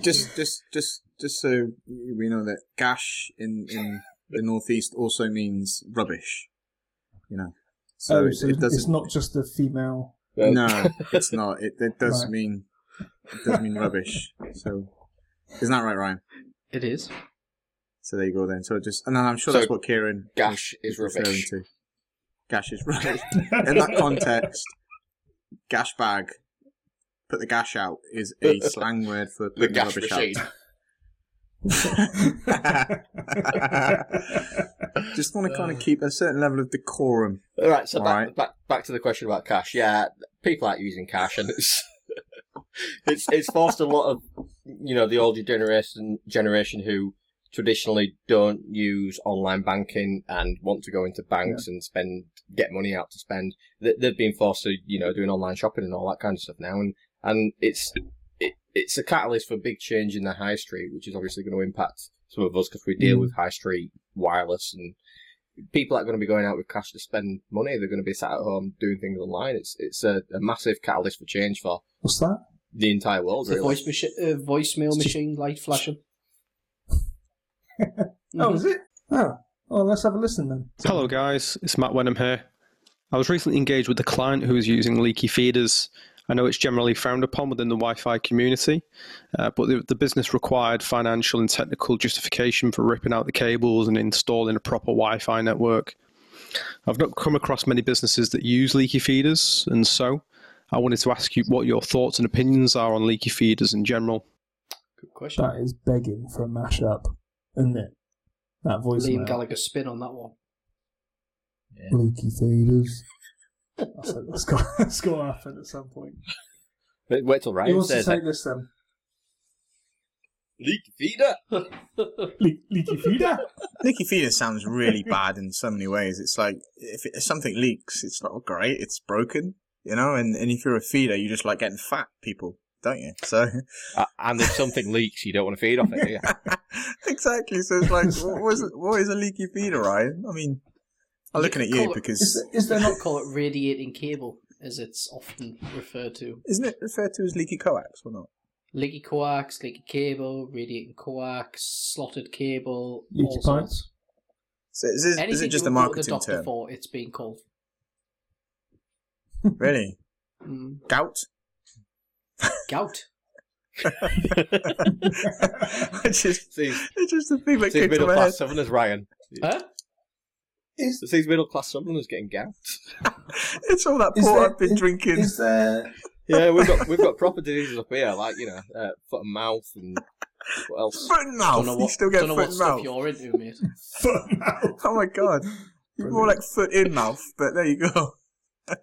S4: just, just, just, just so we know that gash in in the northeast also means rubbish. You know, so,
S3: oh,
S4: it,
S3: so
S4: it
S3: it's
S4: doesn't.
S3: not just the female.
S4: No, *laughs* it's not. It, it does
S3: Right.
S4: mean it does mean rubbish. So, isn't that right, Ryan?
S1: It is.
S4: So there you go then. So just, and then I'm sure
S2: So,
S4: that's what Kieran
S2: gash is
S4: referring
S2: rubbish.
S4: to. Gash is rubbish. *laughs* In that context, gash bag, put the gash out is a *laughs* slang word for
S2: The gash
S4: rubbish
S2: machine.
S4: out. *laughs* Just want to kind of uh. keep a certain level of decorum.
S2: All right, so
S4: All
S2: back,
S4: right.
S2: back back to the question about cash. Yeah, people aren't using cash, and it's *laughs* it's it's forced a lot of you know the older generation generation who traditionally don't use online banking and want to go into banks and spend get money out to spend. They, they've been forced to you know doing online shopping and all that kind of stuff now, and and it's it, it's a catalyst for big change in the high street, which is obviously going to impact some of us because we deal
S3: Mm.
S2: with high street wireless and people aren't going to be going out with cash to spend money. They're going to be sat at home doing things online. It's it's a, a massive catalyst for change for
S3: What's that?
S2: the entire world.
S1: The voice machi- uh, voicemail machine light flashing. *laughs*
S3: Oh, is it? Oh, well, let's have a listen then.
S5: Hello, guys. It's Matt Wenham here. I was recently engaged with a client who is using leaky feeders. I know it's generally frowned upon within the Wi Fi community, uh, but the, the business required financial and technical justification for ripping out the cables and installing a proper Wi Fi network. I've not come across many businesses that use leaky feeders, and so I wanted to ask you what your thoughts and opinions are on leaky feeders in general.
S1: Good question.
S3: That is begging for a mashup, isn't it? That voice.
S1: Liam Gallagher spin on that one.
S3: Leaky feeders. That's, that's got, that's *laughs* got to happen at some point.
S2: Wait, wait till
S3: Who
S2: Ryan
S3: wants to
S2: says
S3: take
S2: it.
S3: this then?
S2: Leak feeder. *laughs*
S3: Le- leaky feeder?
S4: Leaky feeder sounds really bad in so many ways. It's like if, it, if something leaks, it's not great. It's broken. you know. And, and if you're a feeder, you just like getting fat people, don't you? So *laughs*
S2: Uh, and if something leaks, you don't want to feed off it, do you?
S4: exactly. So it's like, what was it, what is a leaky feeder, Ryan? I mean, I'm looking at you
S1: it-
S4: because
S3: Is, there- is there not?
S1: call *laughs* it radiating cable, as it's often referred to.
S4: isn't it referred to as leaky coax or not?
S1: Leaky coax, leaky cable, radiating coax, slotted cable,
S3: Leaky
S1: all
S3: pipe?
S1: sorts.
S4: So is, it- is
S1: Anything
S4: it just a
S1: you would go the
S4: marketing
S1: doctor
S4: term?
S1: for, it's being called. *laughs*
S4: Really?
S1: Mm.
S4: Gout?
S1: Gout. *laughs*
S4: I just,
S2: See,
S4: it's just a thing that
S2: see
S4: came to my head.
S2: class southerners, Ryan.
S1: Huh?
S3: Is,
S2: See middle class southerners getting gout. *laughs*
S4: It's all that port
S3: there-
S4: I've been
S3: is-
S4: drinking.
S3: is there? *laughs*
S2: Yeah, we've got we've got proper diseases up here, like you know, uh, foot and mouth, and what else? *laughs*
S4: Foot and
S1: Don't
S4: mouth.
S1: know
S4: You still get
S1: don't know
S4: foot
S1: what
S4: and
S1: stuff
S4: mouth.
S1: you're into, mate.
S3: Foot and mouth.
S4: Oh my god. You're more like foot in mouth, but there you go.
S2: Foot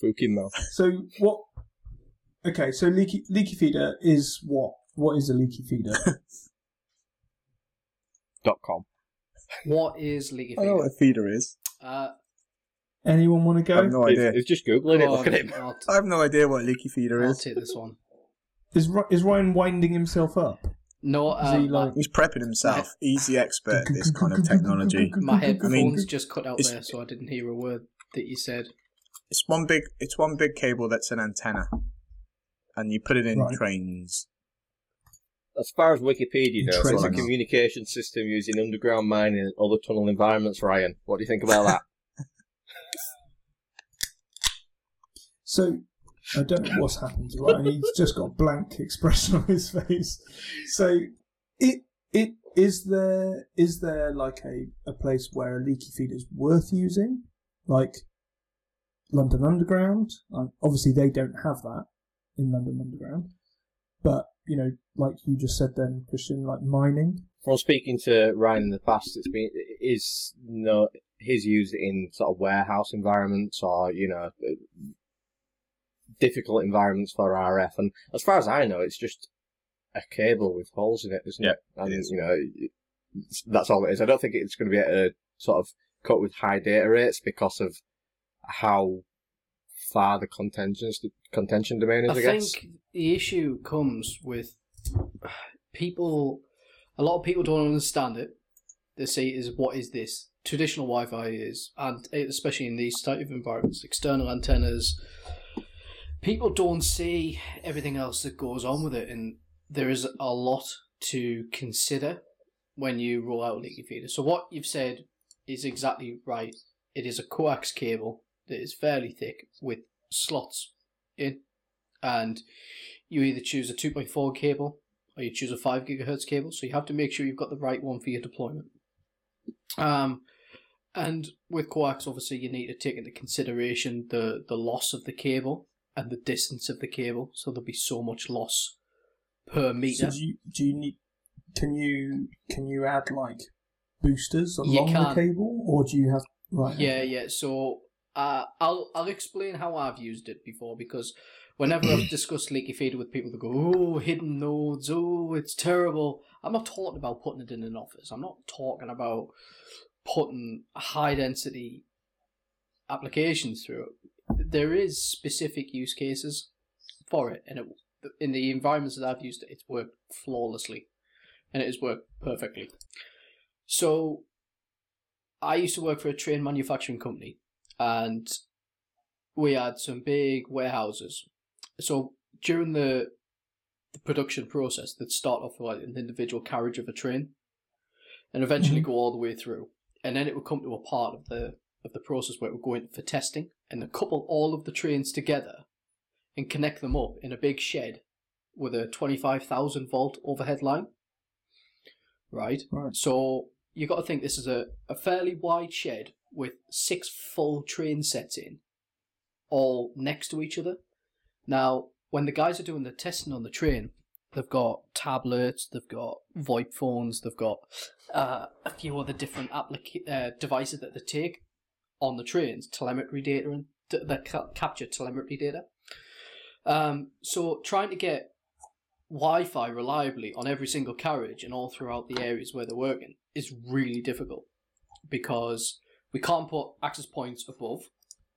S2: Fucking mouth.
S3: so what? Okay, so leaky leaky feeder is what? What is a leaky feeder?
S2: Dot com.
S1: What is leaky
S4: I know what
S1: feeder?
S4: a feeder is.
S1: Uh,
S3: Anyone want to go?
S4: I
S3: go?
S4: have no
S2: It's,
S4: idea.
S2: it's just googling it. Look at
S1: on,
S2: him.
S1: I'll,
S4: I have no idea what a leaky feeder is.
S1: I'll
S4: is.
S1: take this one.
S3: Is Ry- is Ryan winding himself up?
S1: No,
S3: Is
S1: uh,
S3: he
S1: my,
S3: like-
S4: He's prepping himself. He's the expert at this kind of technology.
S1: my headphones
S4: mean,
S1: just cut out
S4: it's-
S1: there, so I didn't hear a word that you said.
S4: It's one big. It's one big cable that's an antenna, and you put it in
S3: Right.
S4: trains.
S2: As far as Wikipedia goes, it's a communication system using underground mining and other tunnel environments. Ryan, what do you think about that? *laughs*
S3: So I don't know what's happened to Ryan. He's just got a blank expression on his face. So it it is there is there like a, a place where a leaky feed is worth using, like London Underground. Um, obviously, they don't have that in London Underground, but you know, like you just said, then Christian, like mining.
S2: Well, speaking to Ryan in the past, it's been is no he's used it in sort of warehouse environments or you know difficult environments for RF. And as far as I know, it's just a cable with holes in it, isn't
S4: Yeah,
S2: it? And
S4: it is.
S2: you know that's all it is. I don't think it's going to be a sort of cut with high data rates because of how far the contention contention domain is. I,
S1: I
S2: guess.
S1: think the issue comes with people. A lot of people don't understand it. They say, "Is what is this?" Traditional Wi-Fi is, and especially in these type of environments, external antennas. People don't see everything else that goes on with it, and there is a lot to consider when you roll out a leaky feeder. So what you've said is exactly right. It is a coax cable that is fairly thick with slots in, and you either choose a 2.4 cable or you choose a 5 gigahertz cable. So you have to make sure you've got the right one for your deployment. Um, and with coax, obviously, you need to take into consideration the the loss of the cable and the distance of the cable. So there'll be so much loss per
S3: So
S1: meter.
S3: do you do you need? Can you can you add like boosters along the cable, or do you have right?
S1: Yeah, yeah. So uh, I'll I'll explain how I've used it before because whenever I've discussed leaky feeder with people, they go, "Oh, hidden nodes. Oh, it's terrible." I'm not talking about putting it in an office. I'm not talking about putting high density applications through it. There is specific use cases for it, and it, in the environments that I've used it, it's worked flawlessly, and it has worked perfectly. So I used to work for a train manufacturing company, and we had some big warehouses. So during the the production process, they'd start off with like an individual carriage of a train, and eventually mm-hmm. go all the way through, and then it would come to a part of the of the process where it would go in for testing, and then couple all of the trains together, and connect them up in a big shed with a twenty five thousand volt overhead line. Right.
S3: Right.
S1: So you've got to think this is a, a fairly wide shed with six full train sets in, all next to each other. Now, when the guys are doing the testing on the train, they've got tablets, they've got VoIP phones, they've got uh, a few other different applica- uh, devices that they take on the trains, telemetry data and t- that ca- capture telemetry data. Um, so trying to get Wi-Fi reliably on every single carriage and all throughout the areas where they're working is really difficult because we can't put access points above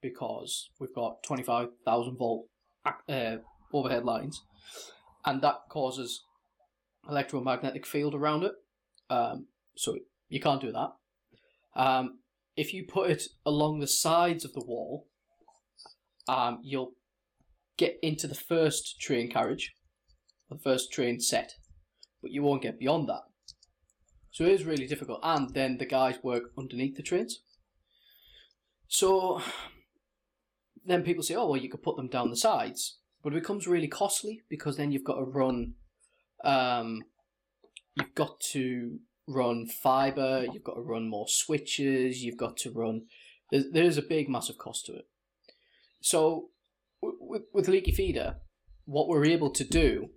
S1: because we've got 25,000 volt uh, overhead lines, and that causes electromagnetic field around it. Um, so you can't do that. Um, if you put it along the sides of the wall, um, you'll get into the first train carriage, the first train set, but you won't get beyond that. So it is really difficult, and then the guys work underneath the trains. So *sighs* then people say, oh, well, you could put them down the sides, but it becomes really costly because then you've got to run, um, you've got to run fiber, you've got to run more switches, you've got to run. There's, there's a big, massive cost to it. So with, with Leaky Feeder, what we're able to do,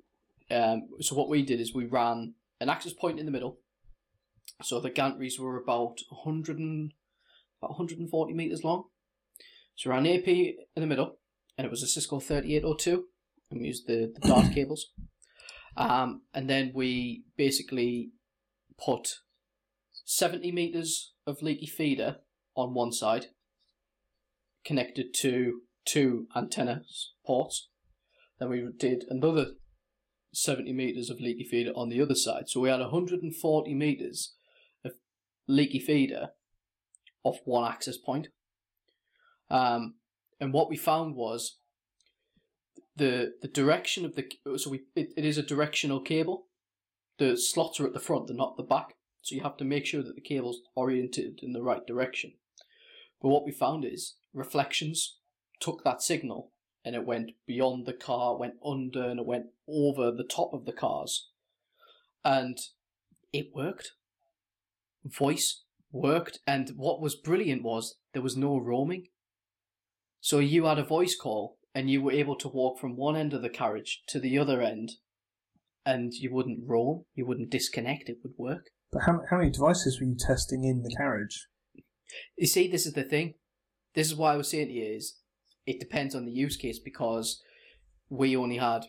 S1: um, so what we did is we ran an access point in the middle. So the gantries were about 100 and, about 140 meters long. So ran AP in the middle, and it was a Cisco 3802, and we used the, the *coughs* dart cables. Um, and then we basically put 70 meters of leaky feeder on one side, connected to two antenna ports. Then we did another 70 meters of leaky feeder on the other side. So we had 140 meters of leaky feeder off one access point. Um, and what we found was the the direction of the so we it, it is a directional cable. The slots are at the front, they're not the back. So you have to make sure that the cable's oriented in the right direction. But what we found is reflections took that signal and it went beyond the car, went under, and it went over the top of the cars. And it worked. Voice worked. And what was brilliant was there was no roaming. So you had a voice call and you were able to walk from one end of the carriage to the other end and you wouldn't roam, you wouldn't disconnect, it would work.
S3: But how, how many devices were you testing in the carriage?
S1: You see, this is the thing. This is why I was saying to you is it depends on the use case because we only had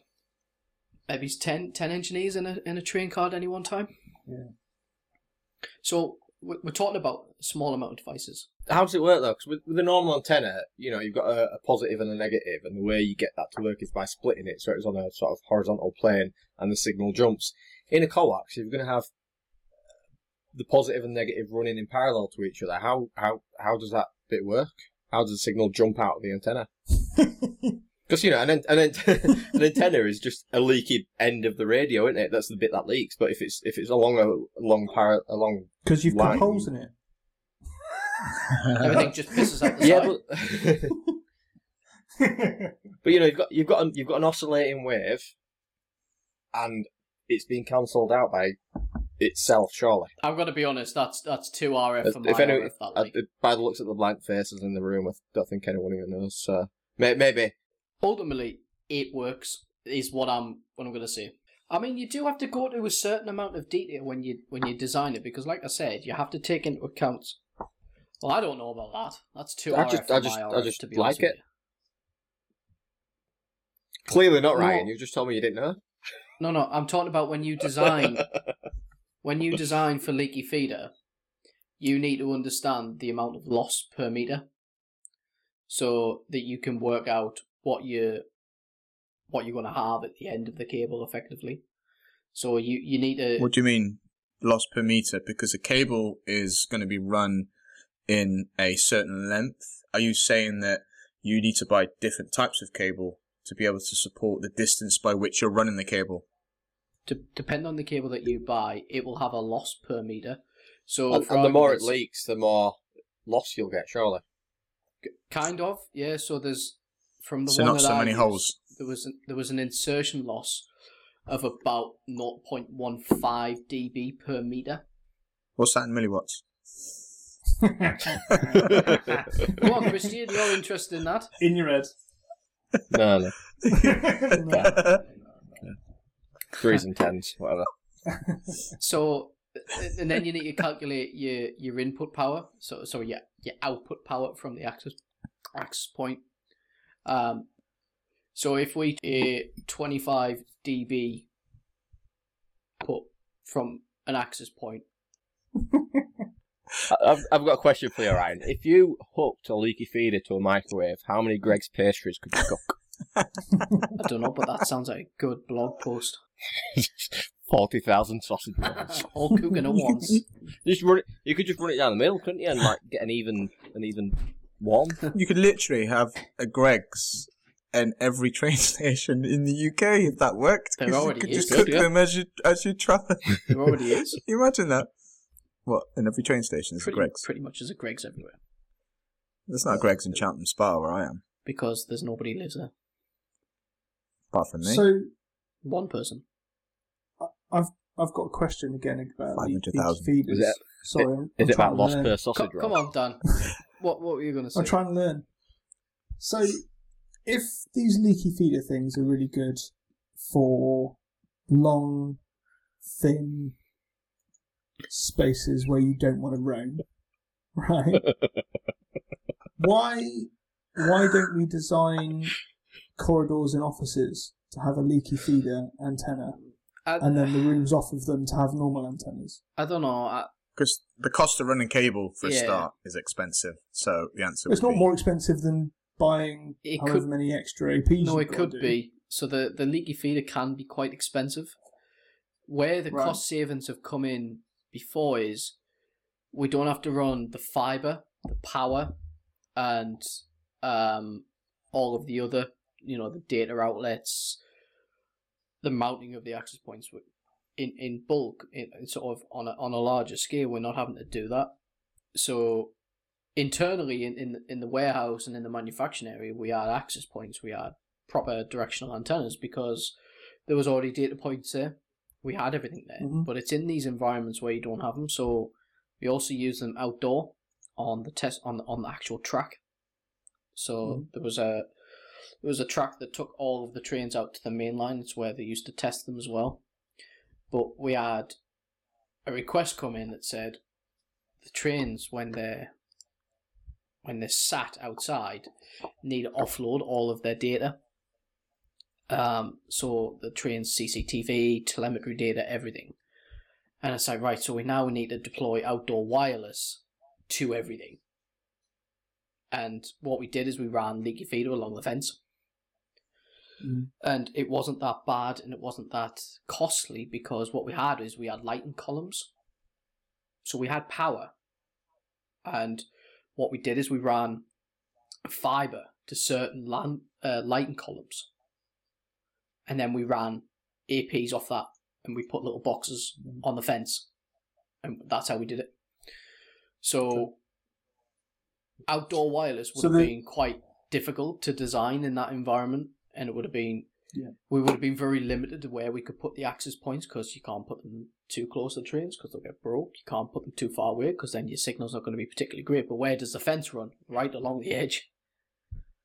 S1: maybe 10, 10 engineers in a in a train car at any one time.
S3: Yeah.
S1: So we're we're talking about a small amount of devices.
S2: How does it work though? Because with, with a normal antenna, you know, you've got a, a positive and a negative, and the way you get that to work is by splitting it so it's on a sort of horizontal plane and the signal jumps. In a coax, you're going to have uh, the positive and negative running in parallel to each other. How how how does that bit work? How does the signal jump out of the antenna? *laughs* Because you know, an, an, *laughs* an antenna is just a leaky end of the radio, isn't it? That's the bit that leaks. But if it's if it's along a long par along
S3: Because you've
S2: Line.
S3: got holes in it.
S1: Everything just pisses out the
S2: yeah,
S1: side.
S2: but *laughs* but you know you've got you've got an, you've got an oscillating wave, and it's being cancelled out by itself. Surely,
S1: I'm gonna be honest. That's that's two RF for
S2: if any,
S1: RF. That
S2: uh, by the looks of the blank faces in the room, I don't think anyone even knows. So maybe
S1: ultimately it works is what I'm what I'm gonna say. I mean, you do have to go to a certain amount of detail when you when you design it because, like I said, you have to take into account. Well, I don't know about that. That's too
S2: I just-
S1: for
S2: I just-
S1: my
S2: I just
S1: to be
S2: like it. clearly not Ryan. You just told me you didn't know.
S1: No, no, I'm talking about when you design *laughs* when you design for leaky feeder, you need to understand the amount of loss per meter, so that you can work out what you what you're going to have at the end of the cable, effectively. So you you need to
S4: What do you mean loss per meter? Because a cable is going to be run in a certain length. Are you saying that you need to buy different types of cable to be able to support the distance by which you're running the cable?
S1: to depend on the cable that you buy, it will have a loss per meter. So
S2: and, and the more it leaks, the more loss you'll get. Surely.
S1: kind of yeah. So there's from the
S4: So
S1: one
S4: not
S1: that
S4: so
S1: I
S4: many
S1: used,
S4: holes.
S1: There was an, there was an insertion loss of about 0.15 dB per meter.
S4: What's that in milliwatts? *laughs*
S1: Go on, Christian, you're interested in that.
S3: in your head.
S2: no, no. *laughs* *laughs*
S3: No.
S2: Threes and tens, whatever.
S1: So, and then you need to calculate your your input power. So, so yeah, your output power from the access access point. Um, so if we a 25 dB put from an access point, *laughs*
S2: I've, I've got a question for you, Ryan. If you hooked a leaky feeder to a microwave, how many Greggs pastries could you cook?
S1: I don't know, but that sounds like a good blog post. *laughs*
S2: Forty thousand sausage rolls. *laughs*
S1: All cooking at once.
S2: just run it. You could just run it down the middle, couldn't you, and like get an even, an even one. *laughs*
S4: You could literally have a Greggs in every *laughs* train station in the UK if that worked.
S1: There
S4: 'cause
S1: already
S4: you could
S1: is,
S4: just cook
S1: yeah.
S4: them as you as you travel.
S1: There already is. *laughs*
S4: you imagine that? What in every train station is a
S1: Pretty,
S4: Greggs?
S1: pretty much as a Greggs everywhere.
S4: There's not a Greggs in Cheltenham Spa where I am,
S1: Because there's nobody lives there.
S4: apart from me.
S3: So
S1: One person.
S3: I've I've got a question again about the,
S4: 500,000.
S3: the feeders.
S2: Is it-
S3: Sorry, I'm,
S2: Is it
S3: trying
S2: about
S3: to
S2: lost
S3: learn.
S2: per
S1: Co-
S2: sausage
S1: come
S2: roll?
S1: on, Dan. What what were you going to say?
S3: I'm trying to learn. So, if these leaky feeder things are really good for long, thin spaces where you don't want to roam, *laughs* right? why why don't we design corridors in offices to have a leaky feeder antenna,
S1: I,
S3: and then the rooms off of them to have normal antennas?
S1: I don't know. I,
S4: Because the cost of running cable for a
S1: Yeah.
S4: start is expensive. So the answer
S3: It's
S4: would
S3: not
S4: be
S3: more expensive than buying
S1: It
S3: however
S1: could-
S3: many extra APs.
S1: no,
S3: you've
S1: it
S3: got
S1: could
S3: do.
S1: be. So the, the leaky feeder can be quite expensive. Where the
S3: Right.
S1: cost savings have come in before is we don't have to run the fiber, the power, and um, all of the other, you know, the data outlets, the mounting of the access points wi- in in bulk, in, in sort of on a on a larger scale. We're not having to do that. So internally in, in in the warehouse and in the manufacturing area, we had access points. We had proper directional antennas because there was already data points there. We had everything there,
S3: Mhm.
S1: but it's in these environments where you don't have them. So we also use them outdoor on the test on the, on the actual track. So
S3: Mhm.
S1: there was a there was a track that took all of the trains out to the main line. It's where they used to test them as well. But we had a request come in that said the trains when they're when they're sat outside need to offload all of their data. Um, so the train's CCTV, telemetry data, everything. And it's like, right, so we now need to deploy outdoor wireless to everything. And what we did is we ran leaky feeder along the fence.
S3: Mm.
S1: And it wasn't that bad and it wasn't that costly because what we had is we had lighting columns. So we had power. And what we did is we ran fiber to certain land, uh, lighting columns. And then we ran APs off that and we put little boxes on the fence. And that's how we did it. So outdoor wireless would
S3: So
S1: have been quite difficult to design in that environment and it would have been
S3: Yeah.
S1: we would have been very limited to where we could put the access points because you can't put them too close to the trains because they'll get broke. You can't put them too far away because then your signal's not going to be particularly great. But where does the fence run? Right along the edge.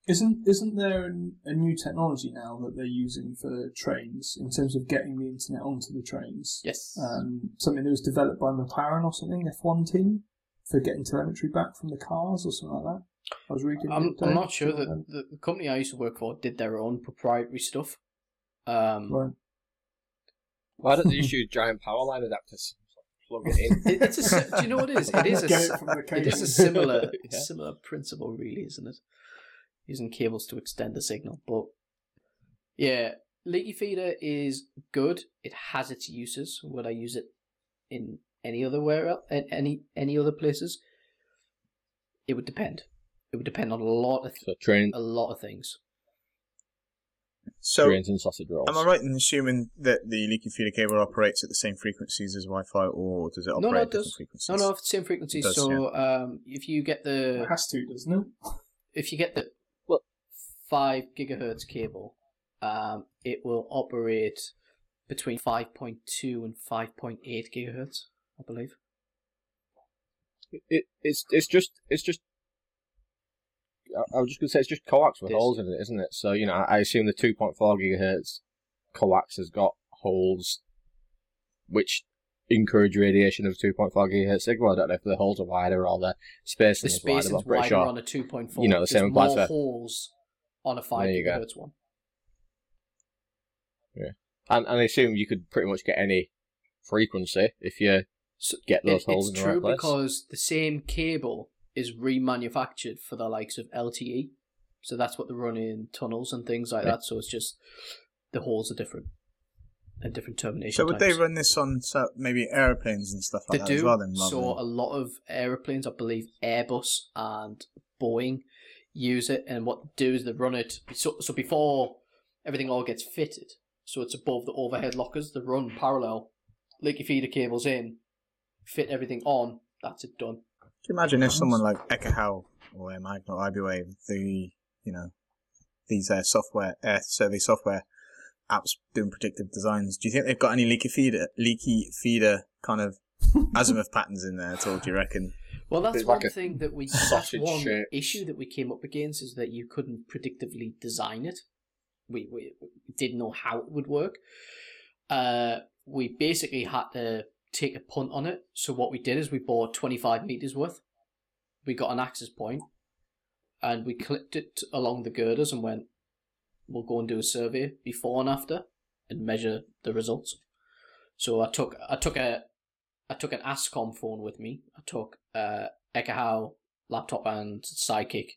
S3: Isn't isn't there an, a new technology now that they're using for trains in terms of getting the internet onto the trains?
S1: Yes.
S3: Um, something that was developed by McLaren or something, F1 team, for getting telemetry back from the cars or something like that. I was reading. the
S1: I'm, I'm not sure that the, the company I used to work for did their own proprietary stuff. Um,
S3: Right.
S2: Why don't they just *laughs* use giant power line adapters? Plug it in.
S1: it, it's a, do you know what it is? It is a,
S3: it
S1: it is a similar *laughs*
S2: Yeah.
S1: similar principle, really, isn't it? Using cables to extend the signal, but yeah, leaky feeder is good. It has its uses. Would I use it in any other where el- any any other places? It would depend. It would depend on a lot of
S2: So train,
S1: a lot of things.
S4: So
S2: trains and sausage rolls.
S4: am I right in assuming that the leaky feeder cable operates at the same frequencies as Wi-Fi, or does it operate
S1: no,
S4: at
S1: it
S4: different
S1: does.
S4: frequencies?
S1: No, no, it's the same frequencies.
S4: It does,
S1: so um, if you get the
S3: It has to, doesn't it?
S1: if you get the
S2: Well-
S1: five gigahertz cable, um, it will operate between five point two and five point eight gigahertz, I believe.
S2: it, it's it's just it's just. I- was just gonna say it's just coax with holes in it, isn't it? So you know, I assume the two point four gigahertz coax has got holes, which encourage radiation of two point four gigahertz signal. I don't know if the holes are wider or the spacing
S1: The
S2: is wider,
S1: space
S2: but
S1: is wider
S2: sure.
S1: on a two point four.
S2: You know, the same applies
S1: more
S2: for-
S1: holes on a five
S2: There you go.
S1: gigahertz one.
S2: And, and I assume you could pretty much get any frequency if you get those
S1: it-
S2: holes in the right place.
S1: It's true because the same cable is remanufactured for the likes of LTE. So that's what they run in tunnels and things like
S2: Yeah.
S1: that. So it's just the holes are different and different termination.
S4: So would they run this on so maybe airplanes and stuff like
S1: They
S4: that as
S1: do.
S4: well? Then,
S1: so
S4: than-
S1: a lot of aeroplanes, I believe Airbus and Boeing use it, and what they do is they run it. So, so before everything all gets fitted, so it's above the overhead lockers. They run parallel, leaky feeder cables in, fit everything on. That's it done.
S4: Can you imagine if someone like Ekahau or AirMagnet or IBWave, the you know these uh, software air survey software apps doing predictive designs? Do you think they've got any leaky feeder leaky feeder kind of *laughs* azimuth patterns in there at all? Do you reckon?
S1: Well, that's
S2: It's like
S1: one thing that we. That's one
S2: shape.
S1: issue that we came up against is that you couldn't predictively design it. We we, we didn't know how it would work. Uh, we basically had to take a punt on it. So what we did is we bought twenty five meters worth. We got an access point, and we clipped it along the girders and went. We'll go and do a survey before and after, and measure the results. So I took I took a I took an Ascom phone with me. I took uh, Ekahau laptop and Sidekick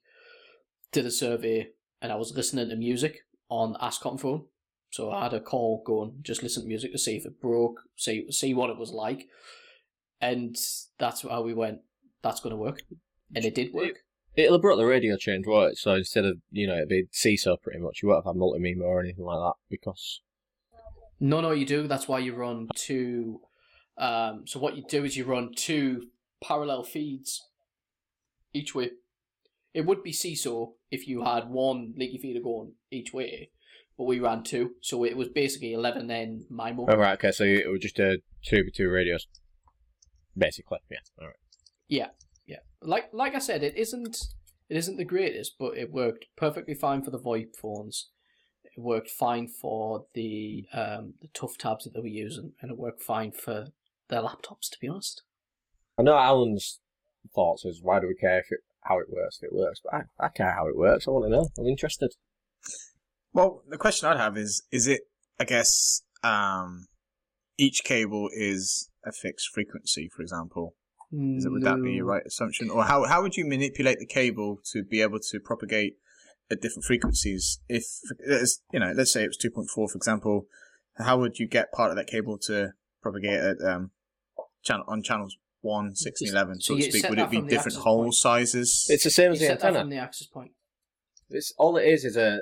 S1: to the survey, and I was listening to music on Ascom phone. So I had a call going, just listen to music to see if it broke, see see what it was like, and that's how we went. That's going to work, and it did work.
S2: It'll have brought the radio change, won't? So instead of, you know, it'd be SISO pretty much. You won't have had multimeter or anything like that because.
S1: No, no, you do. That's why you run two. Um, so what you do is you run two parallel feeds each way. It would be SISO if you had one leaky feeder going each way, but we ran two, so it was basically eleven N MIMO.
S2: Oh, right, okay, so it was just a 2x2 radios. Basically, yeah. Alright.
S1: Yeah, yeah. Like like I said, it isn't it isn't the greatest, but it worked perfectly fine for the VoIP phones. It worked fine for the um, the tough tabs that they were using, and it worked fine for their laptops. To be honest.
S2: I know Alan's thoughts is why do we care if it, how it works if it works, but I, I care how it works. I want to know. I'm interested.
S4: Well, the question I'd have is: Is it? I guess um, each cable is a fixed frequency, for example. Is it, would that be
S1: your
S4: right assumption, or how how would you manipulate the cable to be able to propagate at different frequencies? If you know, let's say it was two point four, for example, how would you get part of that cable to propagate at um, channel on channels one, six, and eleven,
S1: So
S4: so to speak? Would it be different hole
S1: point.
S4: sizes?
S2: It's the same
S1: You
S2: as the
S1: set that
S2: antenna.
S1: from the access point.
S2: It's all it is is a.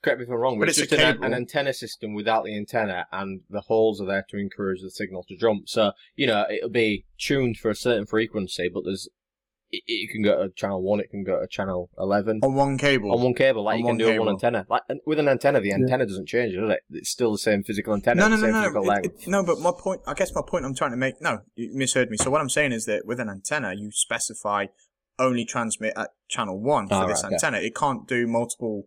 S2: If, correct me if I'm wrong, but,
S4: But
S2: it's,
S4: it's a
S2: just an, an antenna system without the antenna, and the holes are there to encourage the signal to jump. So you know it'll be tuned for a certain frequency, but there's it, it can go to channel one, it can go to channel eleven
S4: on one cable.
S2: on one cable, like
S4: On
S2: you can do on one antenna. Like with an antenna, the antenna doesn't change, does it? It's still the same physical antenna,
S4: no, no,
S2: the
S4: no,
S2: same
S4: no,
S2: physical
S4: it-
S2: length.
S4: it- no. But my point, I guess, my point I'm trying to make. No, you misheard me. So what I'm saying is that with an antenna, you specify only transmit at channel one for
S2: Ah,
S4: this
S2: right, okay.
S4: antenna. It can't do multiple.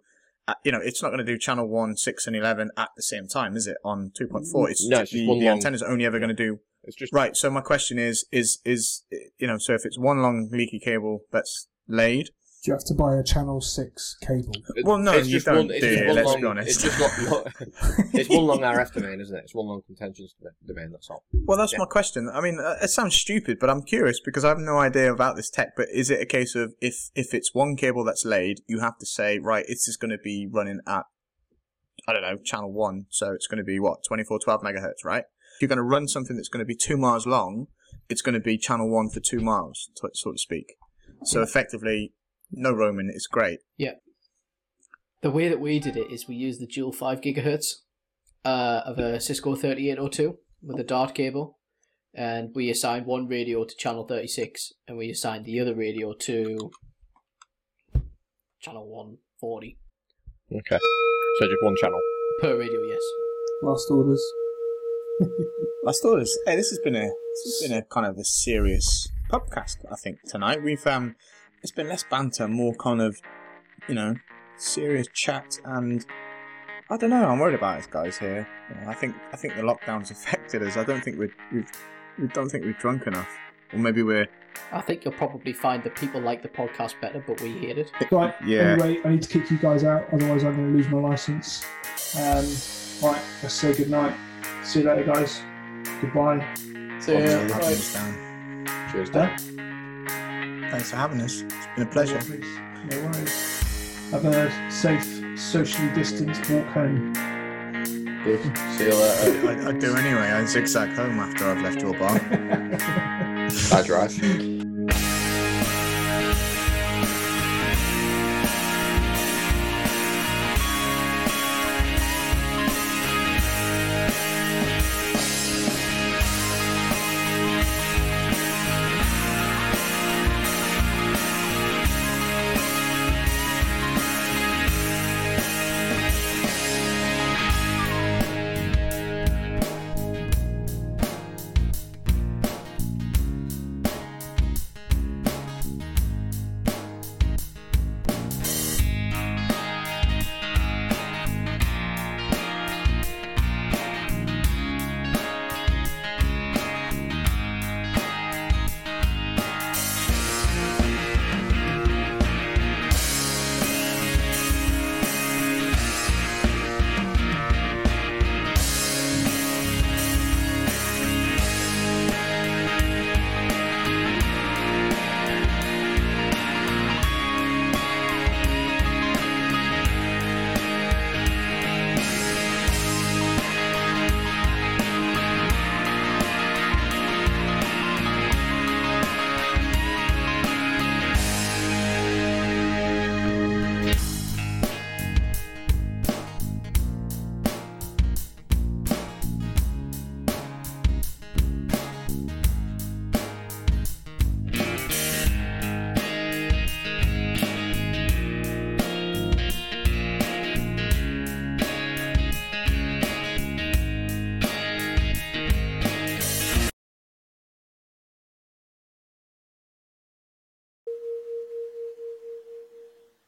S4: You know, it's not going to do channel one, six, and eleven at the same time, is it? On two point four, mm, it's,
S2: No, it's
S4: the, the antenna's only ever going to do
S2: It's just
S4: right. So my question is, is, is you know, so if it's one long leaky cable that's laid,
S3: you have to buy a channel six cable?
S4: Well, no,
S2: it's
S4: you
S2: just
S4: don't
S2: one, it's
S4: do
S2: just one
S4: let's
S2: long,
S4: be honest.
S2: It's just lo- lo- *laughs* it's one long RF domain, isn't it? It's one long contentions domain. That's all.
S4: Well, that's
S2: Yeah.
S4: my question. I mean, uh, it sounds stupid, but I'm curious because I have no idea about this tech. But is it a case of if if it's one cable that's laid, you have to say right, it's just going to be running at I don't know channel one, so it's going to be what 2412 megahertz, right? If you're going to run something that's going to be two miles long, it's going to be channel one for two miles, so so to speak. So effectively, no roaming. It's great. Yeah.
S1: The way that we did it is we used the dual 5 gigahertz uh, of a Cisco 3802 with a Dart cable, and we assigned one radio to channel 36, and we assigned the other radio to channel 140
S2: Okay. So just one channel.
S1: per radio. Yes.
S3: Last orders. *laughs*
S4: Last orders. Hey, this has been a this has been a kind of a serious podcast. I think tonight we've um, it's been less banter, more kind of, you know, serious chat, and I don't know. I'm worried about us guys here. You know, I think I think the lockdown's *laughs* affected us. I don't think we're we've we don't think we're drunk enough, or maybe we're
S1: I think you'll probably find that people like the podcast better, but we hate it.
S3: Right.
S4: Yeah.
S3: Anyway, I need to kick you guys out, otherwise I'm going to lose my license. Um, right. Let's say good night. See you later, guys. Goodbye.
S1: See ya.
S4: Having
S1: Bye.
S4: us down.
S2: Cheers,
S3: Huh?
S2: Dan.
S4: Thanks for having us. It's been a pleasure.
S3: No worries. Have a safe, socially distanced walk home.
S2: See you later.
S4: I, I do anyway. I zigzag home after I've left your bar. *laughs*
S2: I drive.